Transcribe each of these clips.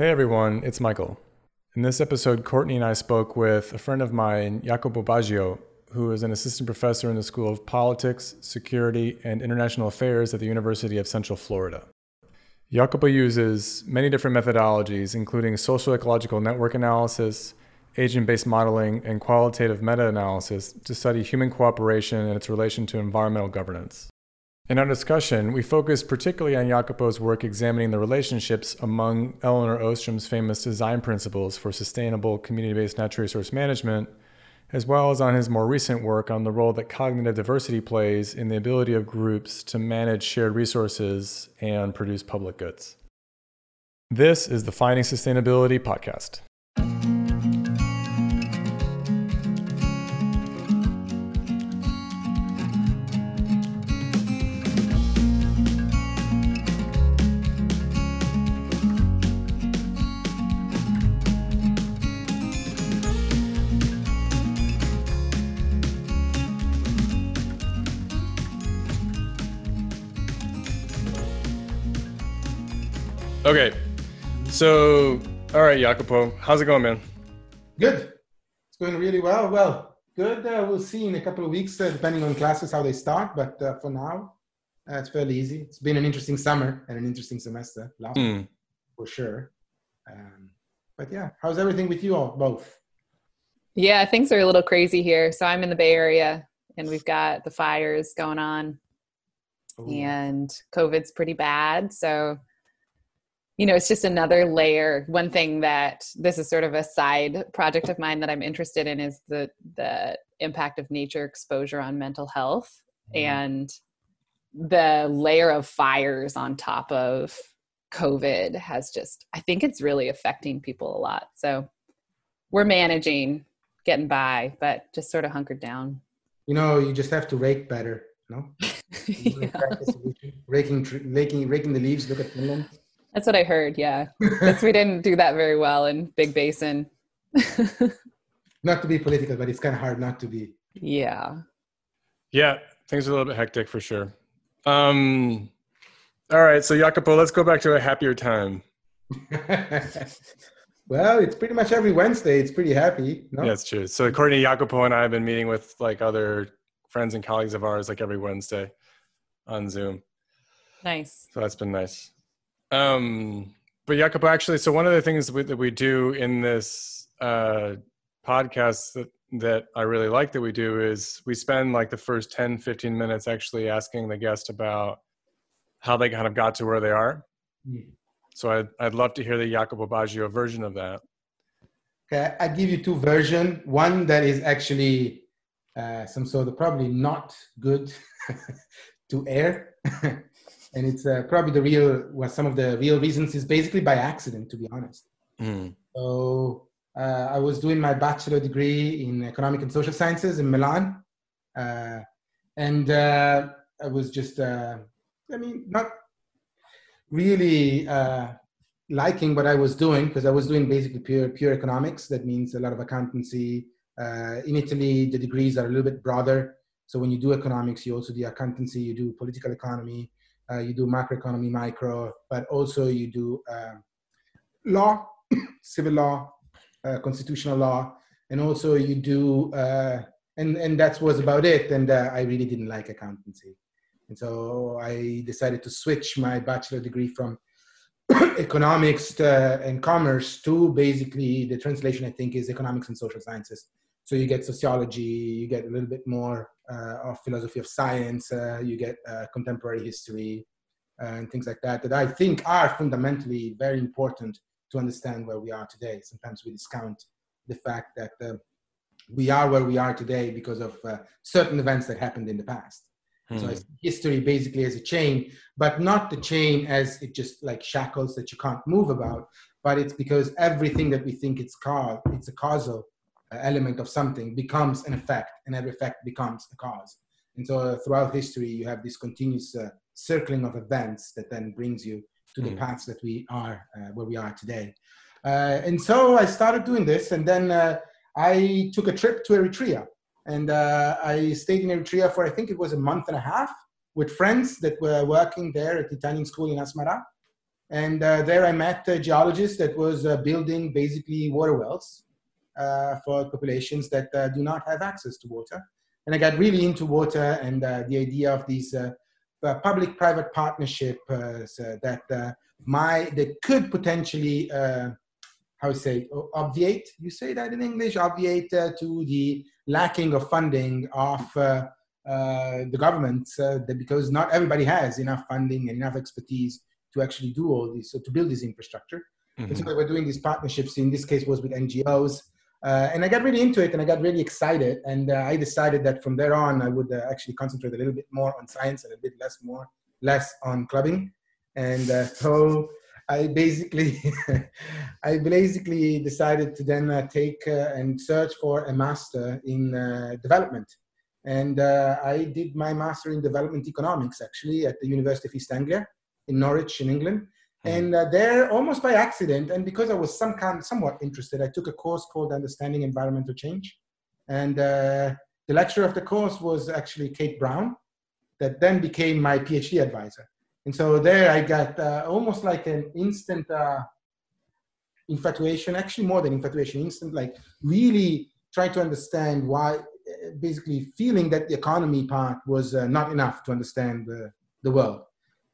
Hey everyone, it's Michael. In this episode, Courtney and I spoke with a friend of mine, Jacopo Baggio, who is an assistant professor in the School of Politics, Security, and International Affairs at the University of Central Florida. Jacopo uses many different methodologies, including social ecological network analysis, agent based modeling, and qualitative meta analysis to study human cooperation and its relation to environmental governance. In our discussion, we focused particularly on Jacopo's work examining the relationships among Elinor Ostrom's famous design principles for sustainable community based natural resource management, as well as on his more recent work on the role that cognitive diversity plays in the ability of groups to manage shared resources and produce public goods. This is the Finding Sustainability podcast. Okay. So, all right, Jacopo, how's it going, man? Good. It's going really well. Well, good. Uh, we'll see in a couple of weeks, uh, depending on classes, how they start. But uh, for now, uh, it's fairly easy. It's been an interesting summer and an interesting semester last mm. for sure. Um, but yeah, how's everything with you all, both? Yeah, things are a little crazy here. So I'm in the Bay Area and we've got the fires going on Ooh. and COVID's pretty bad. So you know, it's just another layer. One thing that this is sort of a side project of mine that I'm interested in is the the impact of nature exposure on mental health mm-hmm. and the layer of fires on top of COVID has just I think it's really affecting people a lot. So we're managing, getting by, but just sort of hunkered down. You know, you just have to rake better, no? yeah. raking, raking, raking the leaves. Look at Finland. That's what I heard. Yeah, because we didn't do that very well in Big Basin. not to be political, but it's kind of hard not to be. Yeah. Yeah, things are a little bit hectic for sure. Um, all right, so Jacopo, let's go back to a happier time. well, it's pretty much every Wednesday. It's pretty happy. No? Yeah, it's true. So Courtney, Jacopo, and I have been meeting with like other friends and colleagues of ours like every Wednesday on Zoom. Nice. So that's been nice. Um, but Jacopo, actually, so one of the things we, that we do in this uh, podcast that, that I really like that we do is we spend like the first 10, 15 minutes actually asking the guest about how they kind of got to where they are. Mm. So I'd, I'd love to hear the Jacopo Baggio version of that. Okay, I give you two versions. One that is actually uh, some sort of probably not good to air. and it's uh, probably the real well, some of the real reasons is basically by accident to be honest. Mm. so uh, i was doing my bachelor degree in economic and social sciences in milan. Uh, and uh, i was just uh, i mean not really uh, liking what i was doing because i was doing basically pure pure economics. That means a lot of accountancy. In italy the degrees are a little bit broader. So when you do economics you also do accountancy you do political economy uh, you do macroeconomy, micro, but also you do uh, law, civil law, uh, constitutional law, and also you do, uh, and and that was about it. And uh, I really didn't like accountancy, and so I decided to switch my bachelor degree from economics to, and commerce to basically the translation I think is economics and social sciences. So you get sociology, you get a little bit more uh, of philosophy of science, uh, you get uh, contemporary history, and things like that, that I think are fundamentally very important to understand where we are today. Sometimes we discount the fact that we are where we are today because of uh, certain events that happened in the past. Hmm. So history basically as a chain, but not the chain as it just like shackles that you can't move about, but it's because everything that we think it's cause, it's a causal element of something becomes an effect, and every effect becomes a cause. And so uh, throughout history, you have this continuous uh, circling of events that then brings you to the mm. paths that we are uh, where we are today. Uh, and so I started doing this, and then uh, I took a trip to Eritrea, and uh, I stayed in Eritrea for I think it was a month and a half with friends that were working there at the Italian school in Asmara. And there I met a geologist that was uh, building basically water wells for populations that uh, do not have access to water. And I got really into water and uh, the idea of these uh, public-private partnership that my that could potentially how say obviate you say that in english obviate uh, to the lacking of funding of uh, uh, the governments because not everybody has enough funding and enough expertise to actually do all this, so to build this infrastructure. Mm-hmm. And so we're doing these partnerships. In this case, was with NGOs, uh, and I got really into it, and I got really excited. And uh, I decided that from there on, I would uh, actually concentrate a little bit more on science and a bit less more less on clubbing. And uh, so I basically, I basically decided to then uh, take uh, and search for a master in development. And I did my master in development economics actually at the University of East Anglia in Norwich in England. And uh, there, almost by accident, and because I was some kind, somewhat interested, I took a course called Understanding Environmental Change. And uh, the lecturer of the course was actually Kate Brown, that then became my PhD advisor. And so there I got uh, almost like an instant uh, infatuation, actually more than infatuation, instant, like really trying to understand why, uh, basically feeling that the economy part was uh, not enough to understand the, the world.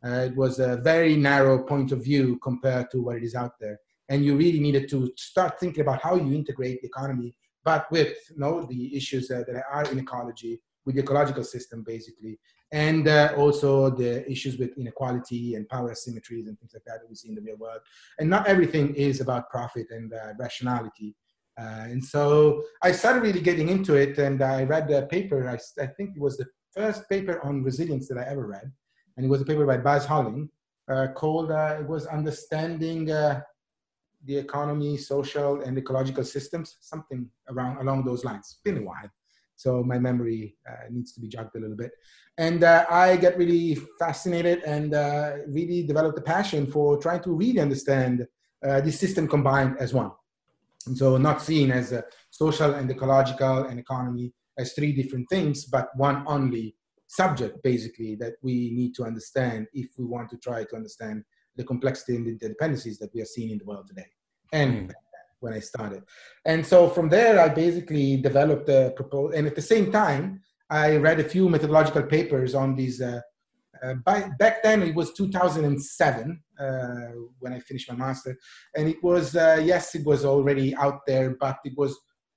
Uh, it was a very narrow point of view compared to what it is out there. And you really needed to start thinking about how you integrate the economy, but with you know, the issues uh, that are in ecology, with the ecological system, basically, and uh, also the issues with inequality and power asymmetries and things like that that we see in the real world. And not everything is about profit and uh, rationality. Uh, and so I started really getting into it, and I read a paper. I, I think it was the first paper on resilience that I ever read and it was a paper by Buzz Holling uh, called uh, it was understanding uh, the economy, social, and ecological systems, something around along those lines. Been a while, so my memory uh, needs to be jogged a little bit. And uh, I get really fascinated and uh, really developed a passion for trying to really understand this system combined as one. And so, not seen as a social and ecological and economy as three different things, but one only subject basically that we need to understand if we want to try to understand the complexity and the dependencies that we are seeing in the world today. And mm. when i started. And so from there i basically developed a proposal and at the same time i read a few methodological papers on these uh, uh, by, back then it was 2007 uh, when i finished my master. And it was uh, yes it was already out there but it was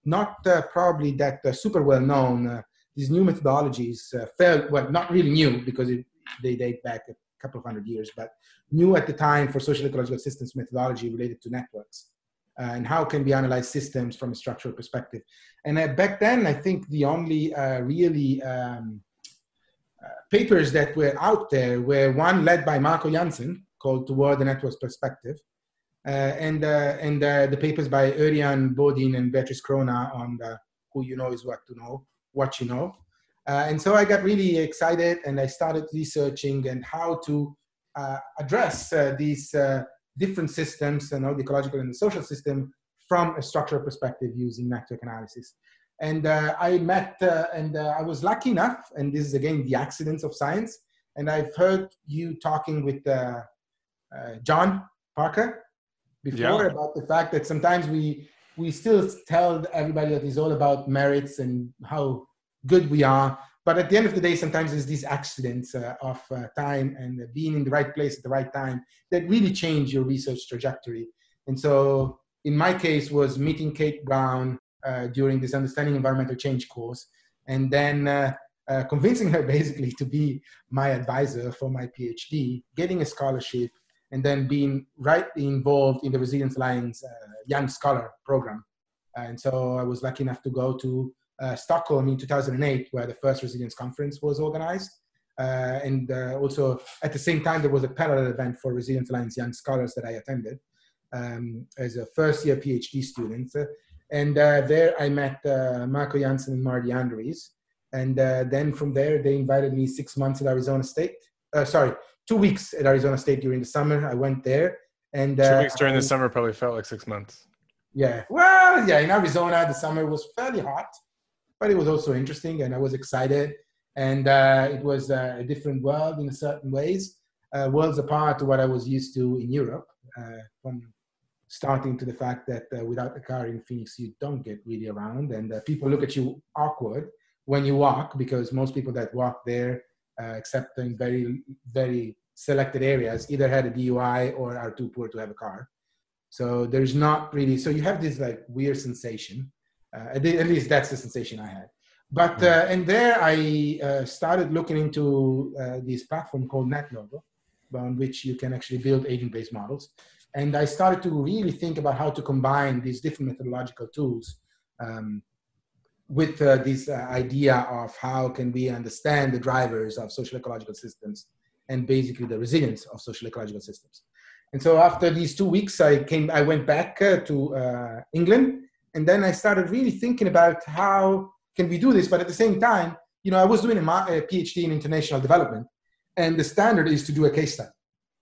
not uh, probably that uh, super well known these new methodologies uh, well not really new because it, they date back a couple of hundred years but new at the time for social ecological systems methodology related to networks uh, and how can we analyze systems from a structural perspective. And uh, back then i think the only uh, really um, uh, papers that were out there were one led by marco janssen called toward the network's perspective uh, and and the papers by Örjan Bodin and Beatrice Crona on the, who you know is what to know what you know. Uh, and so I got really excited and I started researching and how to uh, address uh, these uh, different systems, you know, the ecological and the social system from a structural perspective using network analysis. And uh, I met, uh, and I was lucky enough, and this is again the accidents of science. And I've heard you talking with John Parker before yeah. about the fact that sometimes we we still tell everybody that it's all about merits and how good we are. But at the end of the day, sometimes it's these accidents uh, of uh, time and being in the right place at the right time that really change your research trajectory. And so, in my case, was meeting Kate Brown uh, during this understanding environmental change course, and then uh, uh, convincing her basically to be my advisor for my PhD, getting a scholarship, and then being rightly involved in the Resilience Alliance uh, Young Scholar Program. And so I was lucky enough to go to uh, Stockholm in 2008, where the first Resilience Conference was organized. Uh, and uh, also at the same time, there was a parallel event for Resilience Alliance Young Scholars that I attended um, as a first year PhD student. And uh, there I met uh, Marco Janssen and Marty Anderies. And then from there, they invited me six months at Arizona State. sorry, two weeks at Arizona State during the summer. I went there, and two uh, weeks during I, the summer probably felt like six months. Yeah, well, yeah. In Arizona, the summer was fairly hot, but it was also interesting, and I was excited. And uh, it was uh, a different world in certain ways. uh, worlds apart to what I was used to in Europe, uh, from starting to the fact that uh, without a car in Phoenix, you don't get really around, and uh, people look at you awkward when you walk because most people that walk there, except in very very selected areas, either had a DUI or are too poor to have a car. So there's not really. So you have this like weird sensation. Uh, at least that's the sensation I had. But uh, and there I uh, started looking into uh, this platform called NetLogo, on which you can actually build agent-based models. And I started to really think about how to combine these different methodological tools um, with uh, this uh, idea of how can we understand the drivers of social ecological systems and basically the resilience of social ecological systems. And so after these two weeks, I came, I went back uh, to uh, England, and then I started really thinking about how can we do this. But at the same time, you know, I was doing a, PhD in international development, and the standard is to do a case study,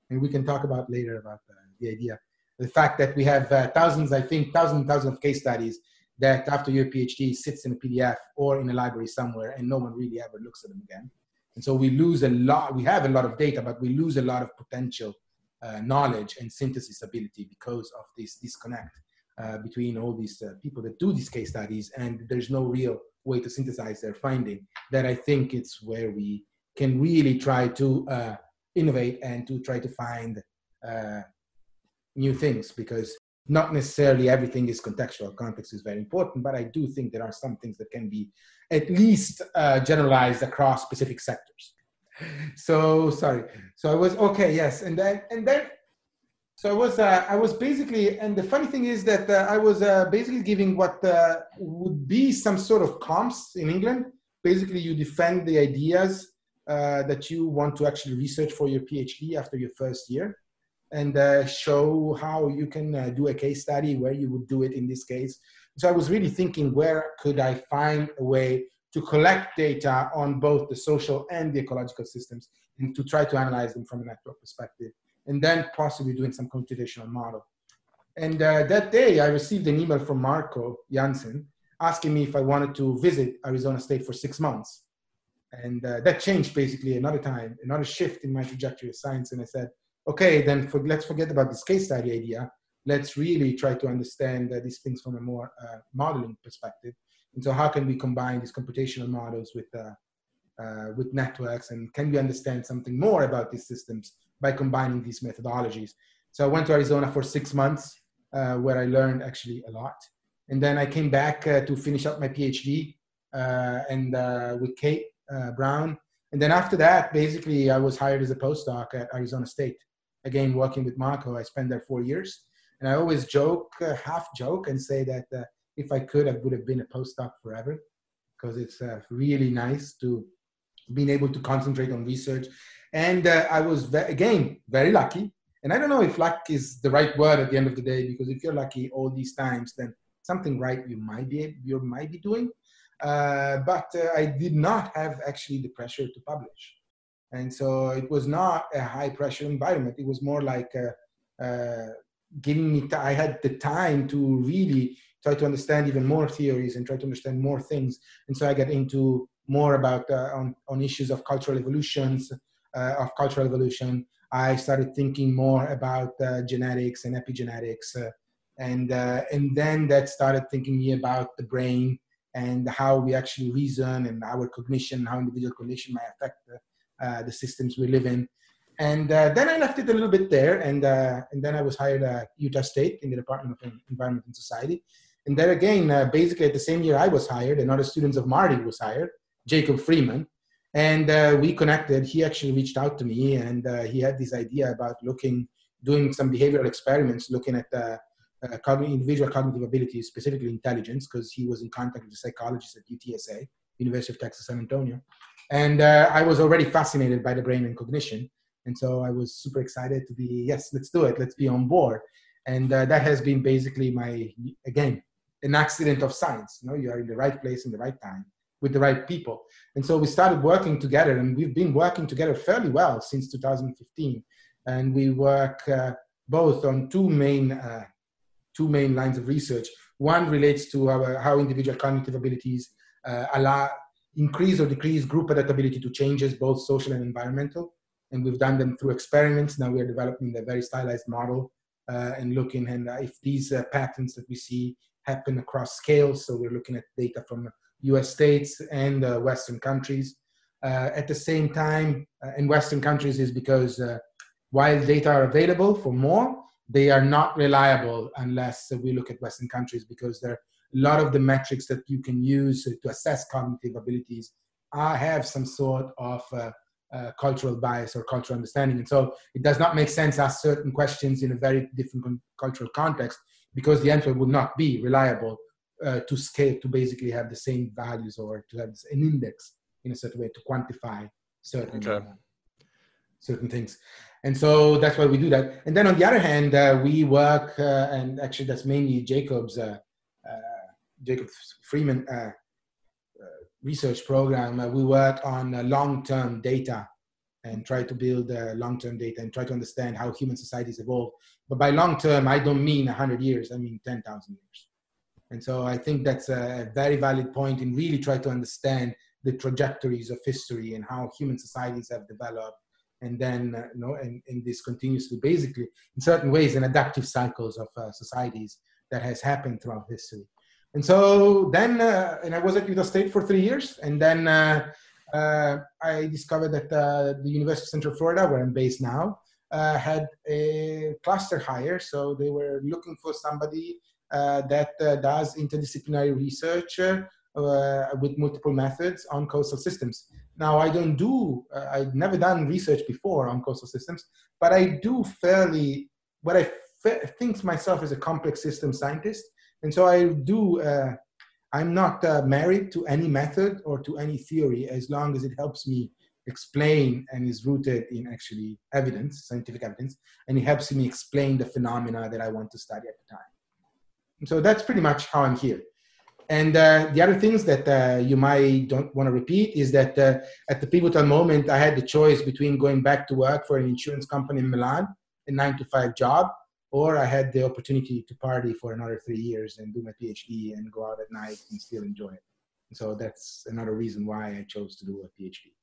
and we can talk about later about uh, the idea, the fact that we have uh, thousands, I think, thousands and thousands of case studies that after your PhD sits in a PDF or in a library somewhere, and no one really ever looks at them again. And so we lose a lot. We have a lot of data, but we lose a lot of potential uh, knowledge and synthesis ability because of this disconnect uh, between all these uh, people that do these case studies and there's no real way to synthesize their finding that i think it's where we can really try to uh, innovate and to try to find uh, new things because not necessarily everything is contextual context is very important but i do think there are some things that can be at least uh, generalized across specific sectors so sorry. So I was okay, yes, and then and then so I was uh, I was basically, and the funny thing is that uh, I was uh, basically giving what uh, would be some sort of comps in England. Basically, you defend the ideas uh, that you want to actually research for your PhD after your first year, and uh, show how you can do a case study where you would do it in this case. So I was really thinking, where could I find a way to collect data on both the social and the ecological systems and to try to analyze them from a network perspective, and then possibly doing some computational model. And uh, that day, I received an email from Marco Janssen asking me if I wanted to visit Arizona State for six months. And uh, that changed basically another time, another shift in my trajectory of science. And I said, okay, then for, let's forget about this case study idea. Let's really try to understand uh, these things from a more uh, modeling perspective and so how can we combine these computational models with, uh, uh, with networks and can we understand something more about these systems by combining these methodologies? So I went to Arizona for six months uh, where I learned actually a lot. And then I came back uh, to finish up my PhD uh, and uh, with Kate Brown. And then after that, basically I was hired as a postdoc at Arizona State. Again, working with Marco, I spent there four years. And I always joke, half joke and say that if I could, I would have been a postdoc forever because it's uh, really nice to being able to concentrate on research. And uh, I was, ve- again, very lucky. And I don't know if luck is the right word at the end of the day, because if you're lucky all these times, then something right you might be you might be doing. Uh, but uh, I did not have actually the pressure to publish, and so it was not a high pressure environment. It was more like uh, uh, giving me. T- I had the time to really try to understand even more theories and try to understand more things. And so I got into more about uh, on, on issues of cultural evolutions, of cultural evolution. I started thinking more about uh, genetics and epigenetics. Uh, and, uh, and then that started thinking me about the brain and how we actually reason and our cognition, how individual cognition might affect uh, the systems we live in. And then I left it a little bit there, and, and then I was hired at Utah State in the Department of Environment and Society and then again, uh, basically at the same year I was hired, another student of Marty was hired, Jacob Freeman. And uh, we connected. He actually reached out to me and uh, he had this idea about looking, doing some behavioral experiments, looking at uh, uh, individual cognitive abilities, specifically intelligence, because he was in contact with a psychologist at UTSA, University of Texas San Antonio. And uh, I was already fascinated by the brain and cognition. And so I was super excited to be, yes, let's do it. Let's be on board. And that has been basically my, again, an accident of science. You know, you are in the right place in the right time with the right people. And so we started working together, and we've been working together fairly well since 2015. And we work uh, both on two main uh, two main lines of research. One relates to our, how individual cognitive abilities uh, allow increase or decrease group adaptability to changes, both social and environmental. and we've done them through experiments. Now we are developing a very stylized model uh, and looking and if these uh, patterns that we see happen across scales. So we're looking at data from U.S. states and uh, Western countries. Uh, at the same time, uh, in Western countries, is because while data are available for more, they are not reliable unless we look at Western countries because there are a lot of the metrics that you can use to assess cognitive abilities I have some sort of uh, uh, cultural bias or cultural understanding. And so it does not make sense to ask certain questions in a very different cultural context because the answer would not be reliable uh, to scale to basically have the same values or to have an index in a certain way to quantify certain okay. uh, certain things and so that's why we do that and then on the other hand uh, we work uh, and actually that's mainly jacob's uh, uh, jacob freeman research program we work on long-term data and try to build uh, long-term data and try to understand how human societies evolve. But by long-term, I don't mean 100 years, I mean 10,000 years. And so I think that's a very valid point in really try to understand the trajectories of history and how human societies have developed. And then, uh, you know, and, and this continuously, basically, in certain ways, an adaptive cycles of uh, societies that has happened throughout history. And so then, uh, and I was at Utah State for three years, and then uh, uh, I discovered that uh, the University of Central Florida, where I'm based now, had a cluster hire. So they were looking for somebody that uh, does interdisciplinary research uh, with multiple methods on coastal systems. Now, I don't do, I've never done research before on coastal systems, but I do fairly, what I think myself as a complex system scientist. And so I do I'm not uh, married to any method or to any theory as long as it helps me explain and is rooted in actually evidence, scientific evidence, and it helps me explain the phenomena that I want to study at the time. And so that's pretty much how I'm here. And uh, the other things that uh, you might don't want to repeat is that uh, at the pivotal moment, I had the choice between going back to work for an insurance company in Milan, a nine to five job, or I had the opportunity to party for another three years and do my PhD and go out at night and still enjoy it. So that's another reason why I chose to do a PhD.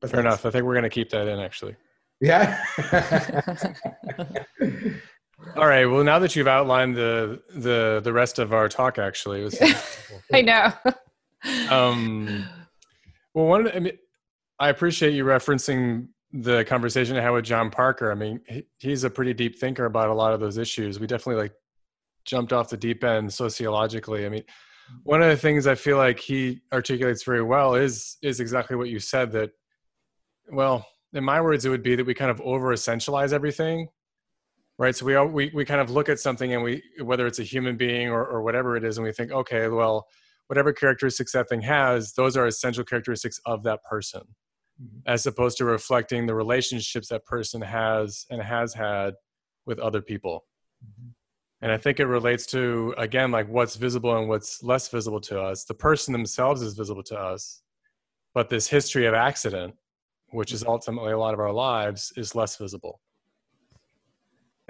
But Fair enough. I think we're going to keep that in actually. Yeah. All right. Well, now that you've outlined the the the rest of our talk, actually, I know. um. Well, one. I mean, I appreciate you referencing the conversation I had with John Parker, I mean, he, he's a pretty deep thinker about a lot of those issues. We definitely like jumped off the deep end sociologically. I mean, one of the things I feel like he articulates very well is is exactly what you said that well, in my words it would be that we kind of over essentialize everything. Right? So we all, we we kind of look at something and we whether it's a human being or or whatever it is and we think, okay, well, whatever characteristics that thing has, those are essential characteristics of that person mm-hmm. as opposed to reflecting the relationships that person has and has had with other people. Mm-hmm. And I think it relates to, again, like what's visible and what's less visible to us. The person themselves is visible to us, but this history of accident, which is mm-hmm. ultimately a lot of our lives, is less visible.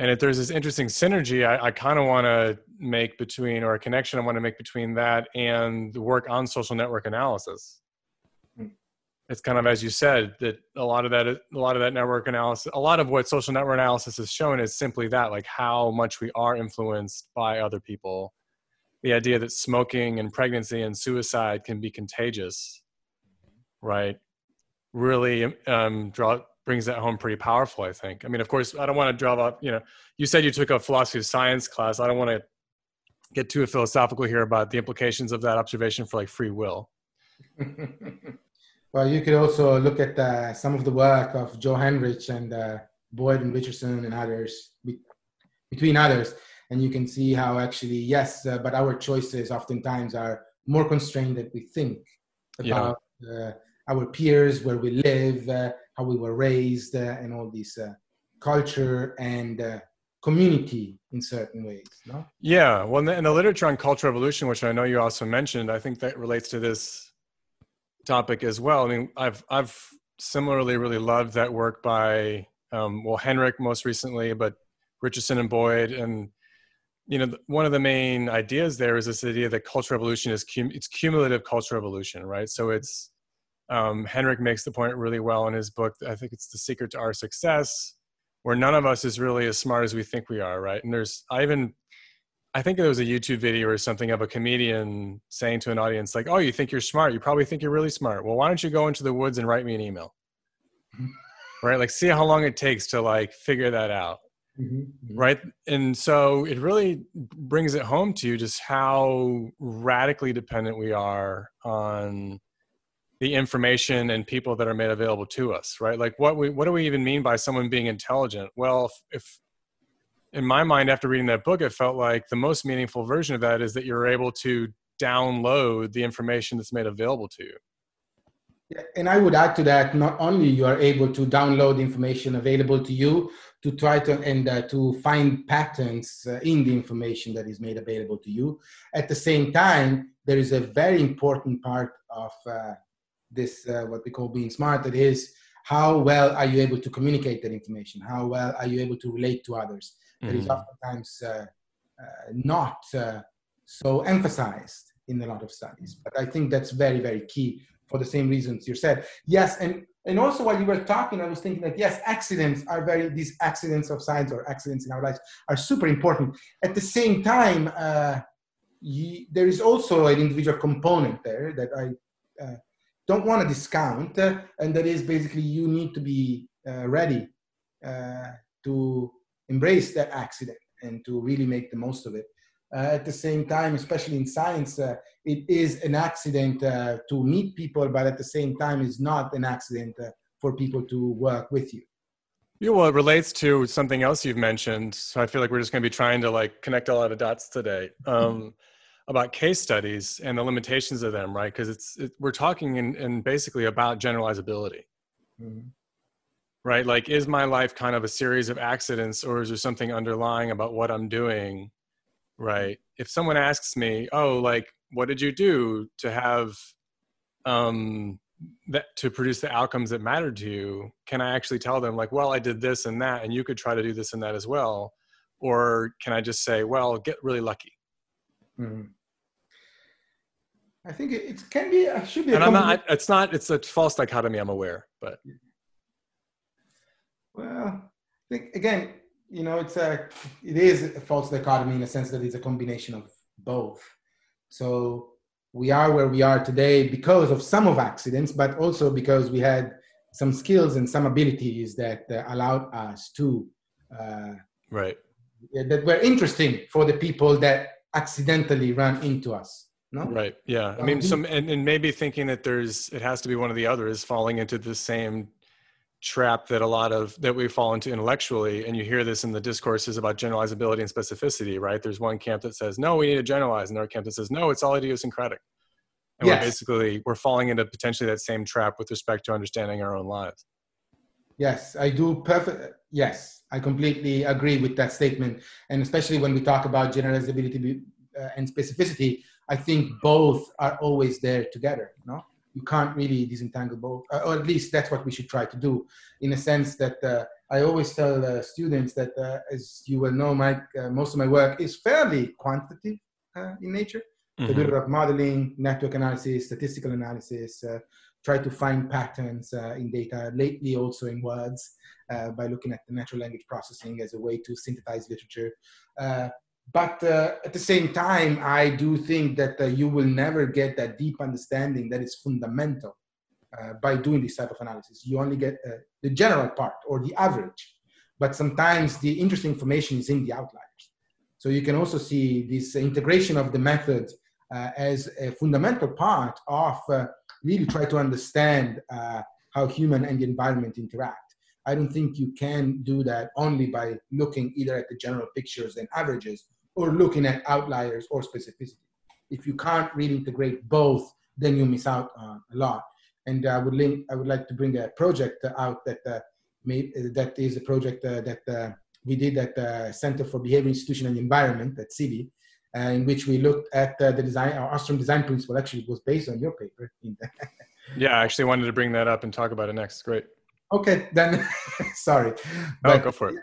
And if there's this interesting synergy, I, I kind of want to make between, or a connection I want to make between that and the work on social network analysis. It's kind of as you said that a lot of that a lot of that network analysis a lot of what social network analysis has shown is simply that like how much we are influenced by other people. The idea that smoking and pregnancy and suicide can be contagious right really um, draw brings that home pretty powerful i think. I mean of course i don't want to draw up you know you said you took a philosophy of science class. I don't want to get too philosophical here about the implications of that observation for like free will. Well, you could also look at uh, some of the work of Joe Henrich and uh, Boyd and Richerson and others, be- between others, and you can see how actually, yes, uh, but our choices oftentimes are more constrained than we think about yeah. Uh, our peers, where we live, uh, how we were raised, uh, and all these culture and community in certain ways. No? Yeah, well, in the literature on cultural evolution, which I know you also mentioned, I think that relates to this topic as well. I mean, I've I've similarly really loved that work by um, well Henrich most recently, but Richerson and Boyd, and you know one of the main ideas there is this idea that cultural evolution is cum- it's cumulative cultural evolution, right? So it's Um, Henrich makes the point really well in his book. I think it's the secret to our success, where none of us is really as smart as we think we are, right? And there's, I even, I think there was a YouTube video or something of a comedian saying to an audience, like, "Oh, you think you're smart? You probably think you're really smart. Well, why don't you go into the woods and write me an email?" Mm-hmm. Right? Like, see how long it takes to like figure that out. Mm-hmm. mm-hmm. Right. And so it really brings it home to you just how radically dependent we are on the information and people that are made available to us, right? Like what we what do we even mean by someone being intelligent? Well, if, if in my mind after reading that book it felt like the most meaningful version of that is that you're able to download the information that's made available to you. Yeah, and I would add to that, not only you are able to download information available to you to try to and uh, to find patterns uh, in the information that is made available to you. At the same time, there is a very important part of uh, this uh, what we call being smart that is how well are you able to communicate that information how well are you able to relate to others mm-hmm. that is mm-hmm. oftentimes uh, uh, not uh, so emphasized in a lot of studies but i think that's very very key for the same reasons you said yes and and also while you were talking i was thinking that yes accidents are very these accidents of science or accidents in our lives are super important at the same time uh, you, there is also an individual component there that i uh, don't want a discount, uh, and that is basically you need to be uh, ready uh, to embrace that accident and to really make the most of it. Uh, at the same time, especially in science, uh, it is an accident uh, to meet people, but at the same time, it's not an accident for people to work with you. Yeah, well, it relates to something else you've mentioned. So I feel like we're just going to be trying to like connect a lot of dots today. Um, about case studies and the limitations of them, right? Because it's it, we're talking in, in, basically about generalizability, mm-hmm. right? Like, is my life kind of a series of accidents, or is there something underlying about what I'm doing, right? If someone asks me, "Oh, like, what did you do to have um, that to produce the outcomes that mattered to you?" Can I actually tell them, like, "Well, I did this and that, and you could try to do this and that as well," or can I just say, "Well, get really lucky"? Mm-hmm. I think it, it can be. It should be. And I'm not. It's not. It's a false dichotomy. I'm aware, but. Well, I think again, you know, it's a. It is a false dichotomy in the sense that it's a combination of both. So we are where we are today because of some of accidents, but also because we had some skills and some abilities that uh, allowed us to. Uh, right. That were interesting for the people that accidentally ran into us no? Right yeah. I mean some and, and maybe thinking that there's it has to be one of the others falling into the same trap that a lot of that we fall into intellectually and you hear this in the discourses about generalizability and specificity right? There's one camp that says no we need to generalize and another camp that says no it's all idiosyncratic. And yes. we're basically we're falling into potentially that same trap with respect to understanding our own lives. Yes i do perfect yes i completely agree with that statement. And especially when we talk about generalizability uh, and specificity I think both are always there together. No, you can't really disentangle both, uh, or at least that's what we should try to do. In a sense that uh, I always tell uh, students that, uh, as you will know, Mike, uh, most of my work is fairly quantitative uh, in nature. Mm-hmm. a bit of modeling, network analysis, statistical analysis. try to find patterns in data. Lately, also in words. by looking at the natural language processing as a way to synthesize literature but uh, at the same time i do think that uh, you will never get that deep understanding that is fundamental uh, by doing this type of analysis. You only get uh, the general part or the average. But sometimes the interesting information is in the outliers. So you can also see this integration of the method uh, as a fundamental part of uh, really try to understand how human and the environment interact. I don't think you can do that only by looking either at the general pictures and averages or looking at outliers or specificity. If you can't really integrate both, then you miss out on a lot. And I would link, I would like to bring a project out that uh, may, that is a project uh, that uh, we did at the Center for Behavior, Institution, and Environment at CIVI, uh, in which we looked at uh, the design, our Ostrom design principle actually was based on your paper. yeah, I actually wanted to bring that up and talk about it next. Great. Okay, then sorry. Oh, but, go for it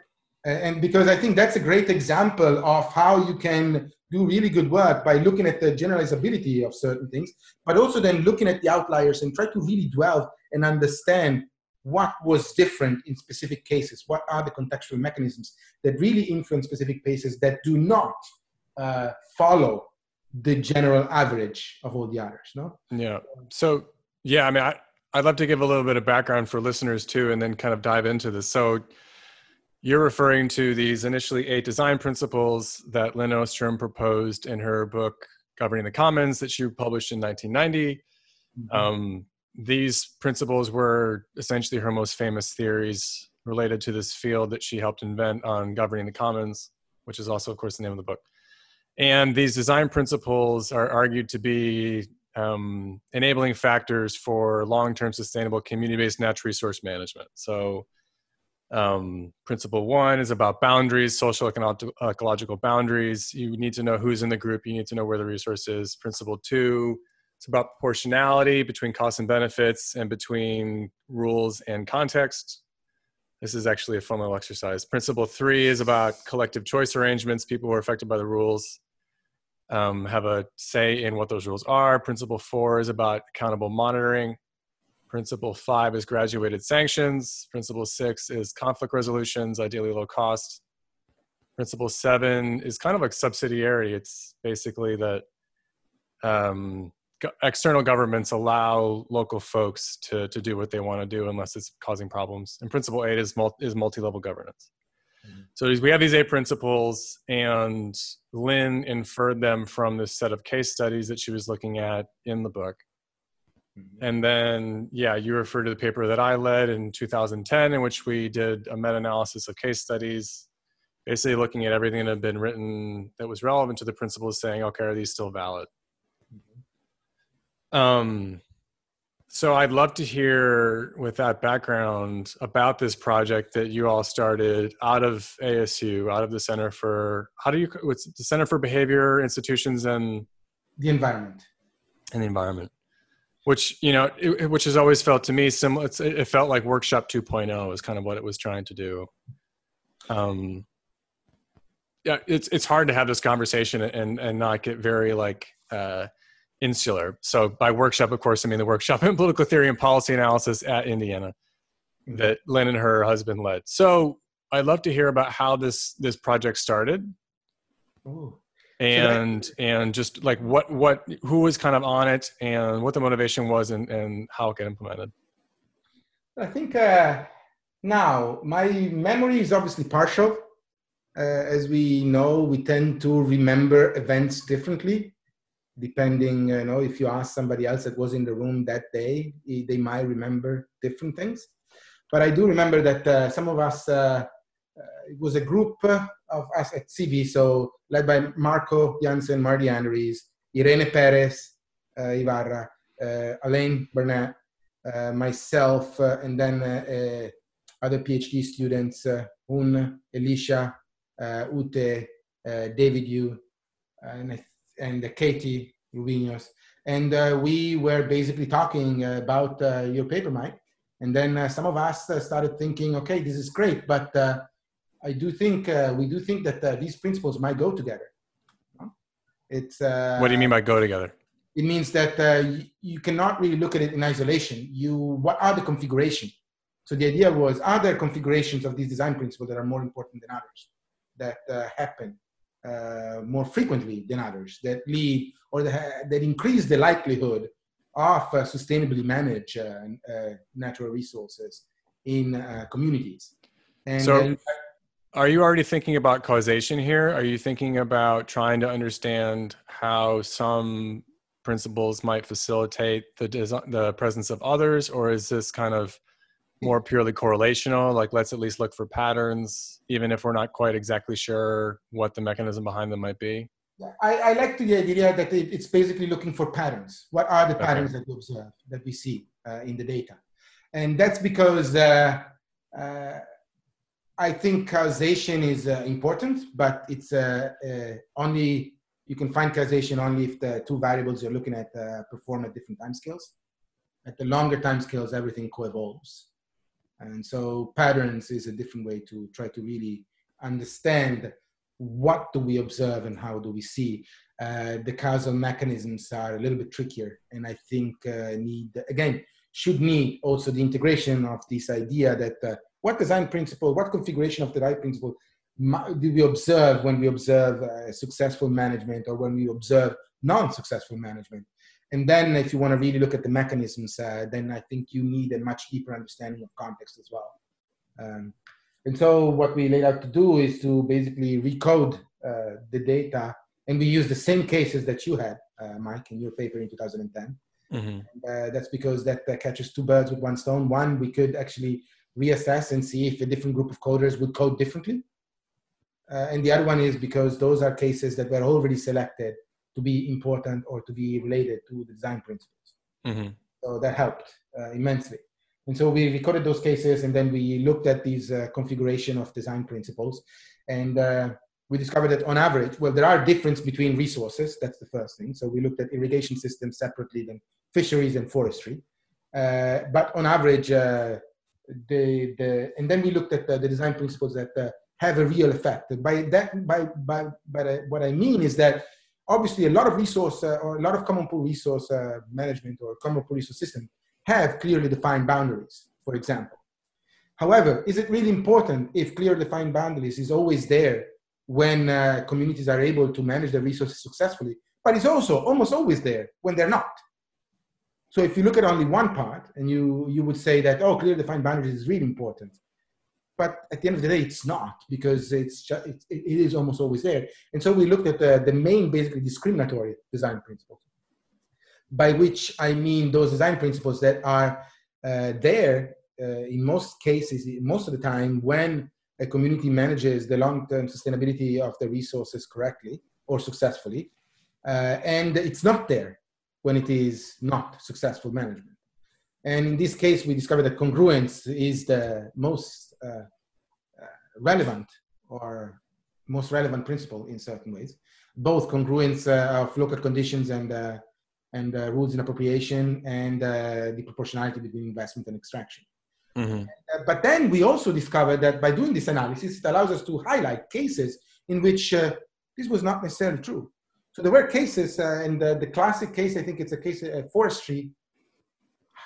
and because I think that's a great example of how you can do really good work by looking at the generalizability of certain things, but also then looking at the outliers and try to really dwell and understand what was different in specific cases. What are the contextual mechanisms that really influence specific cases that do not uh, follow the general average of all the others? No. Yeah. So yeah, I mean, I, I'd love to give a little bit of background for listeners too, and then kind of dive into this. So you're referring to these initially eight design principles that Lin Ostrom proposed in her book Governing the Commons that she published in 1990. Mm-hmm. Um, these principles were essentially her most famous theories related to this field that she helped invent on governing the commons, which is also, of course, the name of the book. And these design principles are argued to be um, enabling factors for long term sustainable community based natural resource management. So, um, principle one is about boundaries, social ecological boundaries. You need to know who's in the group, you need to know where the resource is. Principle two, it's about proportionality between costs and benefits and between rules and context. This is actually a fun little exercise. Principle three is about collective choice arrangements. People who are affected by the rules um, have a say in what those rules are. Principle four is about accountable monitoring. Principle five is graduated sanctions. Principle six is conflict resolutions, ideally low cost. Principle seven is kind of like subsidiarity. It's basically that um, external governments allow local folks to, to do what they want to do unless it's causing problems. And principle eight is, multi, is multi-level governance. Mm-hmm. So we have these eight principles, and Lin inferred them from this set of case studies that she was looking at in the book. Mm-hmm. And then, yeah, you refer to the paper that I led in 2010, in which we did a meta analysis of case studies, basically looking at everything that had been written that was relevant to the principles, saying, okay, are these still valid? Mm-hmm. Um, so I'd love to hear, with that background, about this project that you all started out of ASU, out of the Center for how do you what's the Center for Behavior Institutions and the Environment and the Environment which you know it, which has always felt to me similar it felt like workshop 2.0 is kind of what it was trying to do. Um yeah it's it's hard to have this conversation and and not get very like uh insular. So by workshop of course i mean the workshop in political theory and policy analysis at indiana mm-hmm. that lin and her husband led. So i'd love to hear about how this this project started. Ooh and and just like what what who was kind of on it and what the motivation was and and how it got implemented? I think uh now my memory is obviously partial. Uh, as we know we tend to remember events differently depending you know if you ask somebody else that was in the room that day they might remember different things. But i do remember that uh, some of us uh, uh it was a group of us at CV, so led by Marco Janssen, Marty Anderies, Irene Perez, uh, Ibarra, uh, Alain Burnett, uh, myself, uh, and then uh, uh, other PhD students, Un, Elisha, Ute, David Yu, and, and Katie Rubinos. And we were basically talking about your paper, Mike. And then some of us started thinking, okay, this is great, but I do think uh, we do think that uh, these principles might go together. It's uh, what do you mean by go together? It means that uh, you, you cannot really look at it in isolation. You what are the configuration? So the idea was are there configurations of these design principles that are more important than others that uh, happen uh, more frequently than others that lead or that, that increase the likelihood of sustainably manage natural resources in communities. And so, are you already thinking about causation here? Are you thinking about trying to understand how some principles might facilitate the the presence of others, or is this kind of more purely correlational? Like, let's at least look for patterns, even if we're not quite exactly sure what the mechanism behind them might be. I, I like the idea that it's basically looking for patterns. What are the patterns okay. that we observe, that we see uh, in the data? And that's because uh, uh, I think causation is uh, important, but it's uh, uh, only you can find causation only if the two variables you're looking at uh, perform at different time scales. At the longer time scales, everything co-evolves, and so patterns is a different way to try to really understand what do we observe and how do we see. Uh, the causal mechanisms are a little bit trickier, and I think uh, need again should need also the integration of this idea that what design principle, what configuration of the right principle do we observe when we observe uh, successful management or when we observe non-successful management? And then if you want to really look at the mechanisms uh, then i think you need a much deeper understanding of context as well. Um, and so what we laid out to do is to basically recode uh, the data and we use the same cases that you had uh, mike in your paper in 2010 mm-hmm. and, uh, that's because that catches two birds with one stone. One we could actually reassess and see if a different group of coders would code differently uh, and the other one is because those are cases that were already selected to be important or to be related to the design principles. Mm-hmm. So that helped uh, immensely. And so we recorded those cases and then we looked at these uh, configuration of design principles. And uh, we discovered that on average, well, there are differences between resources. That's the first thing. So we looked at irrigation systems separately than fisheries and forestry. Uh, but on average, uh, the, the, and then we looked at the, the design principles that have a real effect. By that, by, by, by what I mean is that obviously a lot of resource uh, or a lot of common pool resource uh, management or common pool resource system have clearly defined boundaries, for example. However, is it really important if clearly defined boundaries is always there when uh, communities are able to manage their resources successfully, but it's also almost always there when they're not. So if you look at only one part and you, you would say that, oh, clearly defined boundaries is really important but at the end of the day, it's not because it's just, it, it is almost always there. And so we looked at the, the main basically discriminatory design principles, by which I mean those design principles that are uh, there uh, in most cases, most of the time, when a community manages the long-term sustainability of the resources correctly or successfully, uh, and it's not there when it is not successful management. And in this case, we discovered that congruence is the most uh, uh, relevant or most relevant principle in certain ways. Both congruence uh, of local conditions and and uh, rules in appropriation and uh, the proportionality between investment and extraction. Mm-hmm. Uh, but then we also discovered that by doing this analysis, it allows us to highlight cases in which this was not necessarily true. So there were cases, and the classic case, I think it's a case of forestry.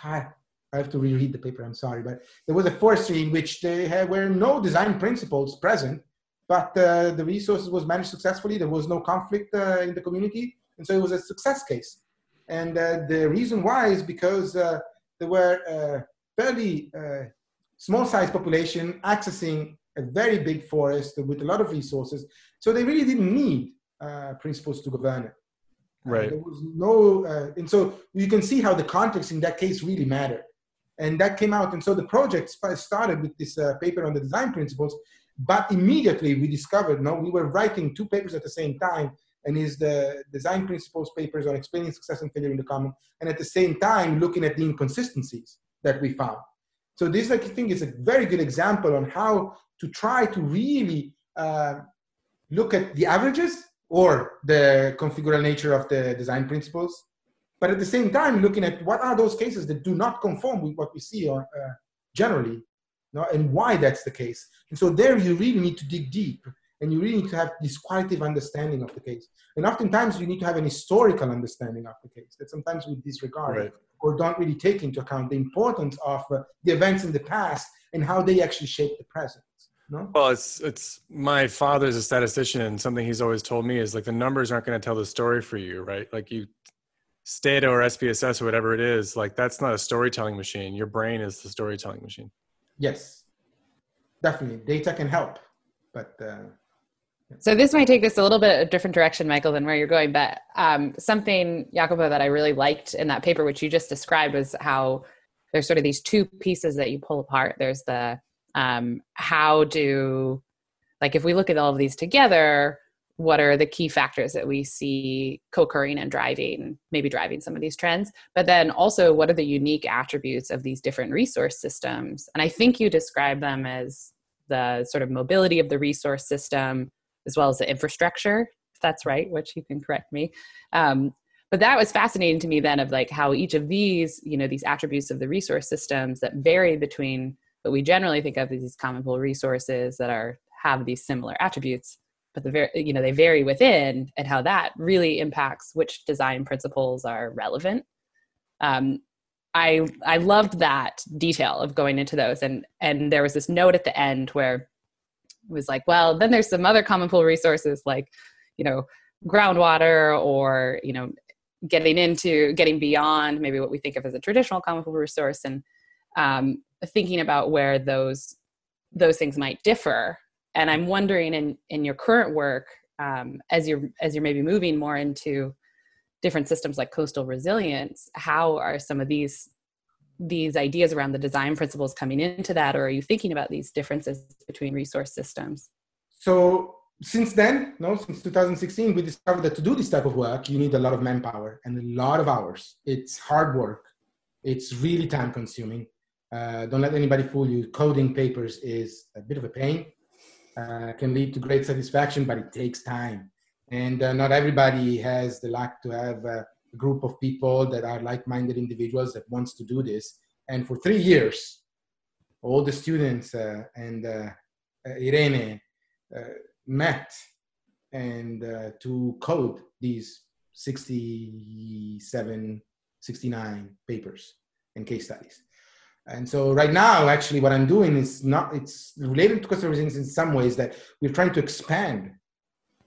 I have to reread the paper. I'm sorry, but there was a forestry in which there were no design principles present, but uh, the resources was managed successfully. There was no conflict uh, in the community, and so it was a success case. And uh, the reason why is because uh, there were fairly uh, small-sized population accessing a very big forest with a lot of resources, so they really didn't need uh, principles to govern it. Right. there was no, and so you can see how the context in that case really mattered and that came out. And so the project started with this uh, paper on the design principles, but immediately we discovered, no, we were writing two papers at the same time, and is the design principles papers on explaining success and failure in the common, and at the same time looking at the inconsistencies that we found. So this, I think, is a very good example on how to try to really uh, look at the averages or the configural nature of the design principles but at the same time, looking at what are those cases that do not conform with what we see on, uh, generally, you know, and why that's the case. And so there you really need to dig deep and you really need to have this qualitative understanding of the case. And oftentimes you need to have an historical understanding of the case that sometimes we disregard right. or don't really take into account the importance of uh, the events in the past and how they actually shape the present. No? Well, it's it's my father's a statistician, and something he's always told me is like the numbers aren't going to tell the story for you, right? Like you Stata or SPSS or whatever it is, like that's not a storytelling machine. Your brain is the storytelling machine. Yes, definitely. Data can help, but. Uh, so this might take this a little bit a different direction, Michael, than where you're going. But um, something, Jacopo, that I really liked in that paper, which you just described, was how there's sort of these two pieces that you pull apart. There's the um, how do, like, if we look at all of these together, what are the key factors that we see co-occurring and driving maybe driving some of these trends? But then also what are the unique attributes of these different resource systems? And i think you describe them as the sort of mobility of the resource system as well as the infrastructure if that's right which you can correct me. Um, but that was fascinating to me then of like how each of these you know these attributes of the resource systems that vary between what we generally think of these common pool resources that are have these similar attributes but the very you know they vary within and how that really impacts which design principles are relevant. Um, i i loved that detail of going into those and and there was this note at the end where it was like well then there's some other common pool resources like you know groundwater or you know getting into getting beyond maybe what we think of as a traditional common pool resource. And um, thinking about where those those things might differ. And i'm wondering in in your current work um, as you're as you're maybe moving more into different systems like coastal resilience how are some of these these ideas around the design principles coming into that? Or are you thinking about these differences between resource systems? So since then no since 2016 we discovered that to do this type of work you need a lot of manpower and a lot of hours. It's hard work. It's really time consuming uh, don't let anybody fool you coding papers is a bit of a pain uh, can lead to great satisfaction, but it takes time. And uh, not everybody has the luck to have a group of people that are like-minded individuals that wants to do this. And for three years, all the students uh, and uh, uh, Irene uh, met and to code these 67, 69 papers and case studies. And so right now, actually, what I'm doing is not, it's related to coastal resilience in some ways that we're trying to expand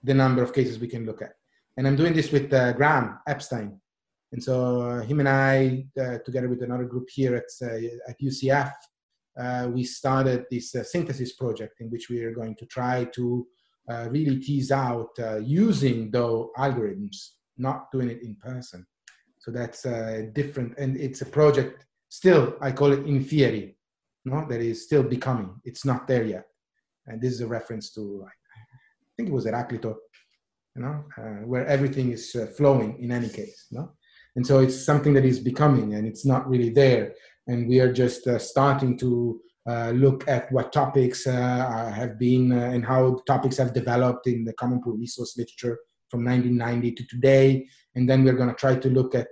the number of cases we can look at. And I'm doing this with uh, Graham Epstein. And so uh, him and I, uh, together with another group here at, uh, at UCF, uh, we started this uh, synthesis project in which we are going to try to really tease out using though algorithms, not doing it in person. So that's different. And it's a project still i call it in theory no? That is still becoming. It's not there yet. And this is a reference to i think it was heraclito you know uh, where everything is uh, flowing in any case no? And so it's something that is becoming and it's not really there. And we are just uh, starting to uh, look at what topics uh, have been uh, and how topics have developed in the common pool resource literature from 1990 to today. And then we're going to try to look at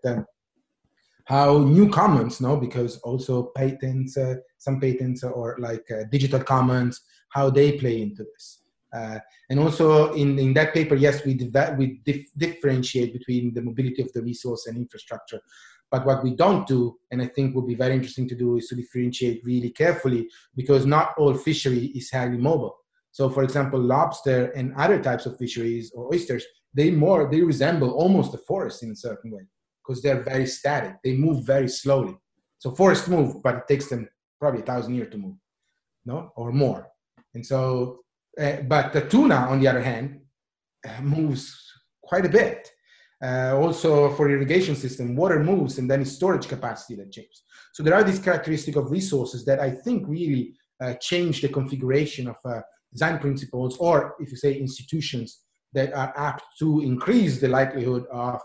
how new commons no because also patents uh, some patents or like uh, digital commons how they play into this. Uh, and also in, in that paper yes we that we dif- differentiate between the mobility of the resource and infrastructure. But what we don't do and i think would be very interesting to do is to differentiate really carefully because not all fishery is highly mobile. So for example lobster and other types of fisheries or oysters they more they resemble almost a forest in a certain way because they're very static. They move very slowly. So forests move, but it takes them probably a thousand years to move, no, or more. And so, uh, but the tuna, on the other hand, uh, moves quite a bit. Uh, also, for irrigation system, water moves, and then it's storage capacity that changes. So there are these characteristics of resources that I think really change the configuration of design principles, or if you say institutions that are apt to increase the likelihood of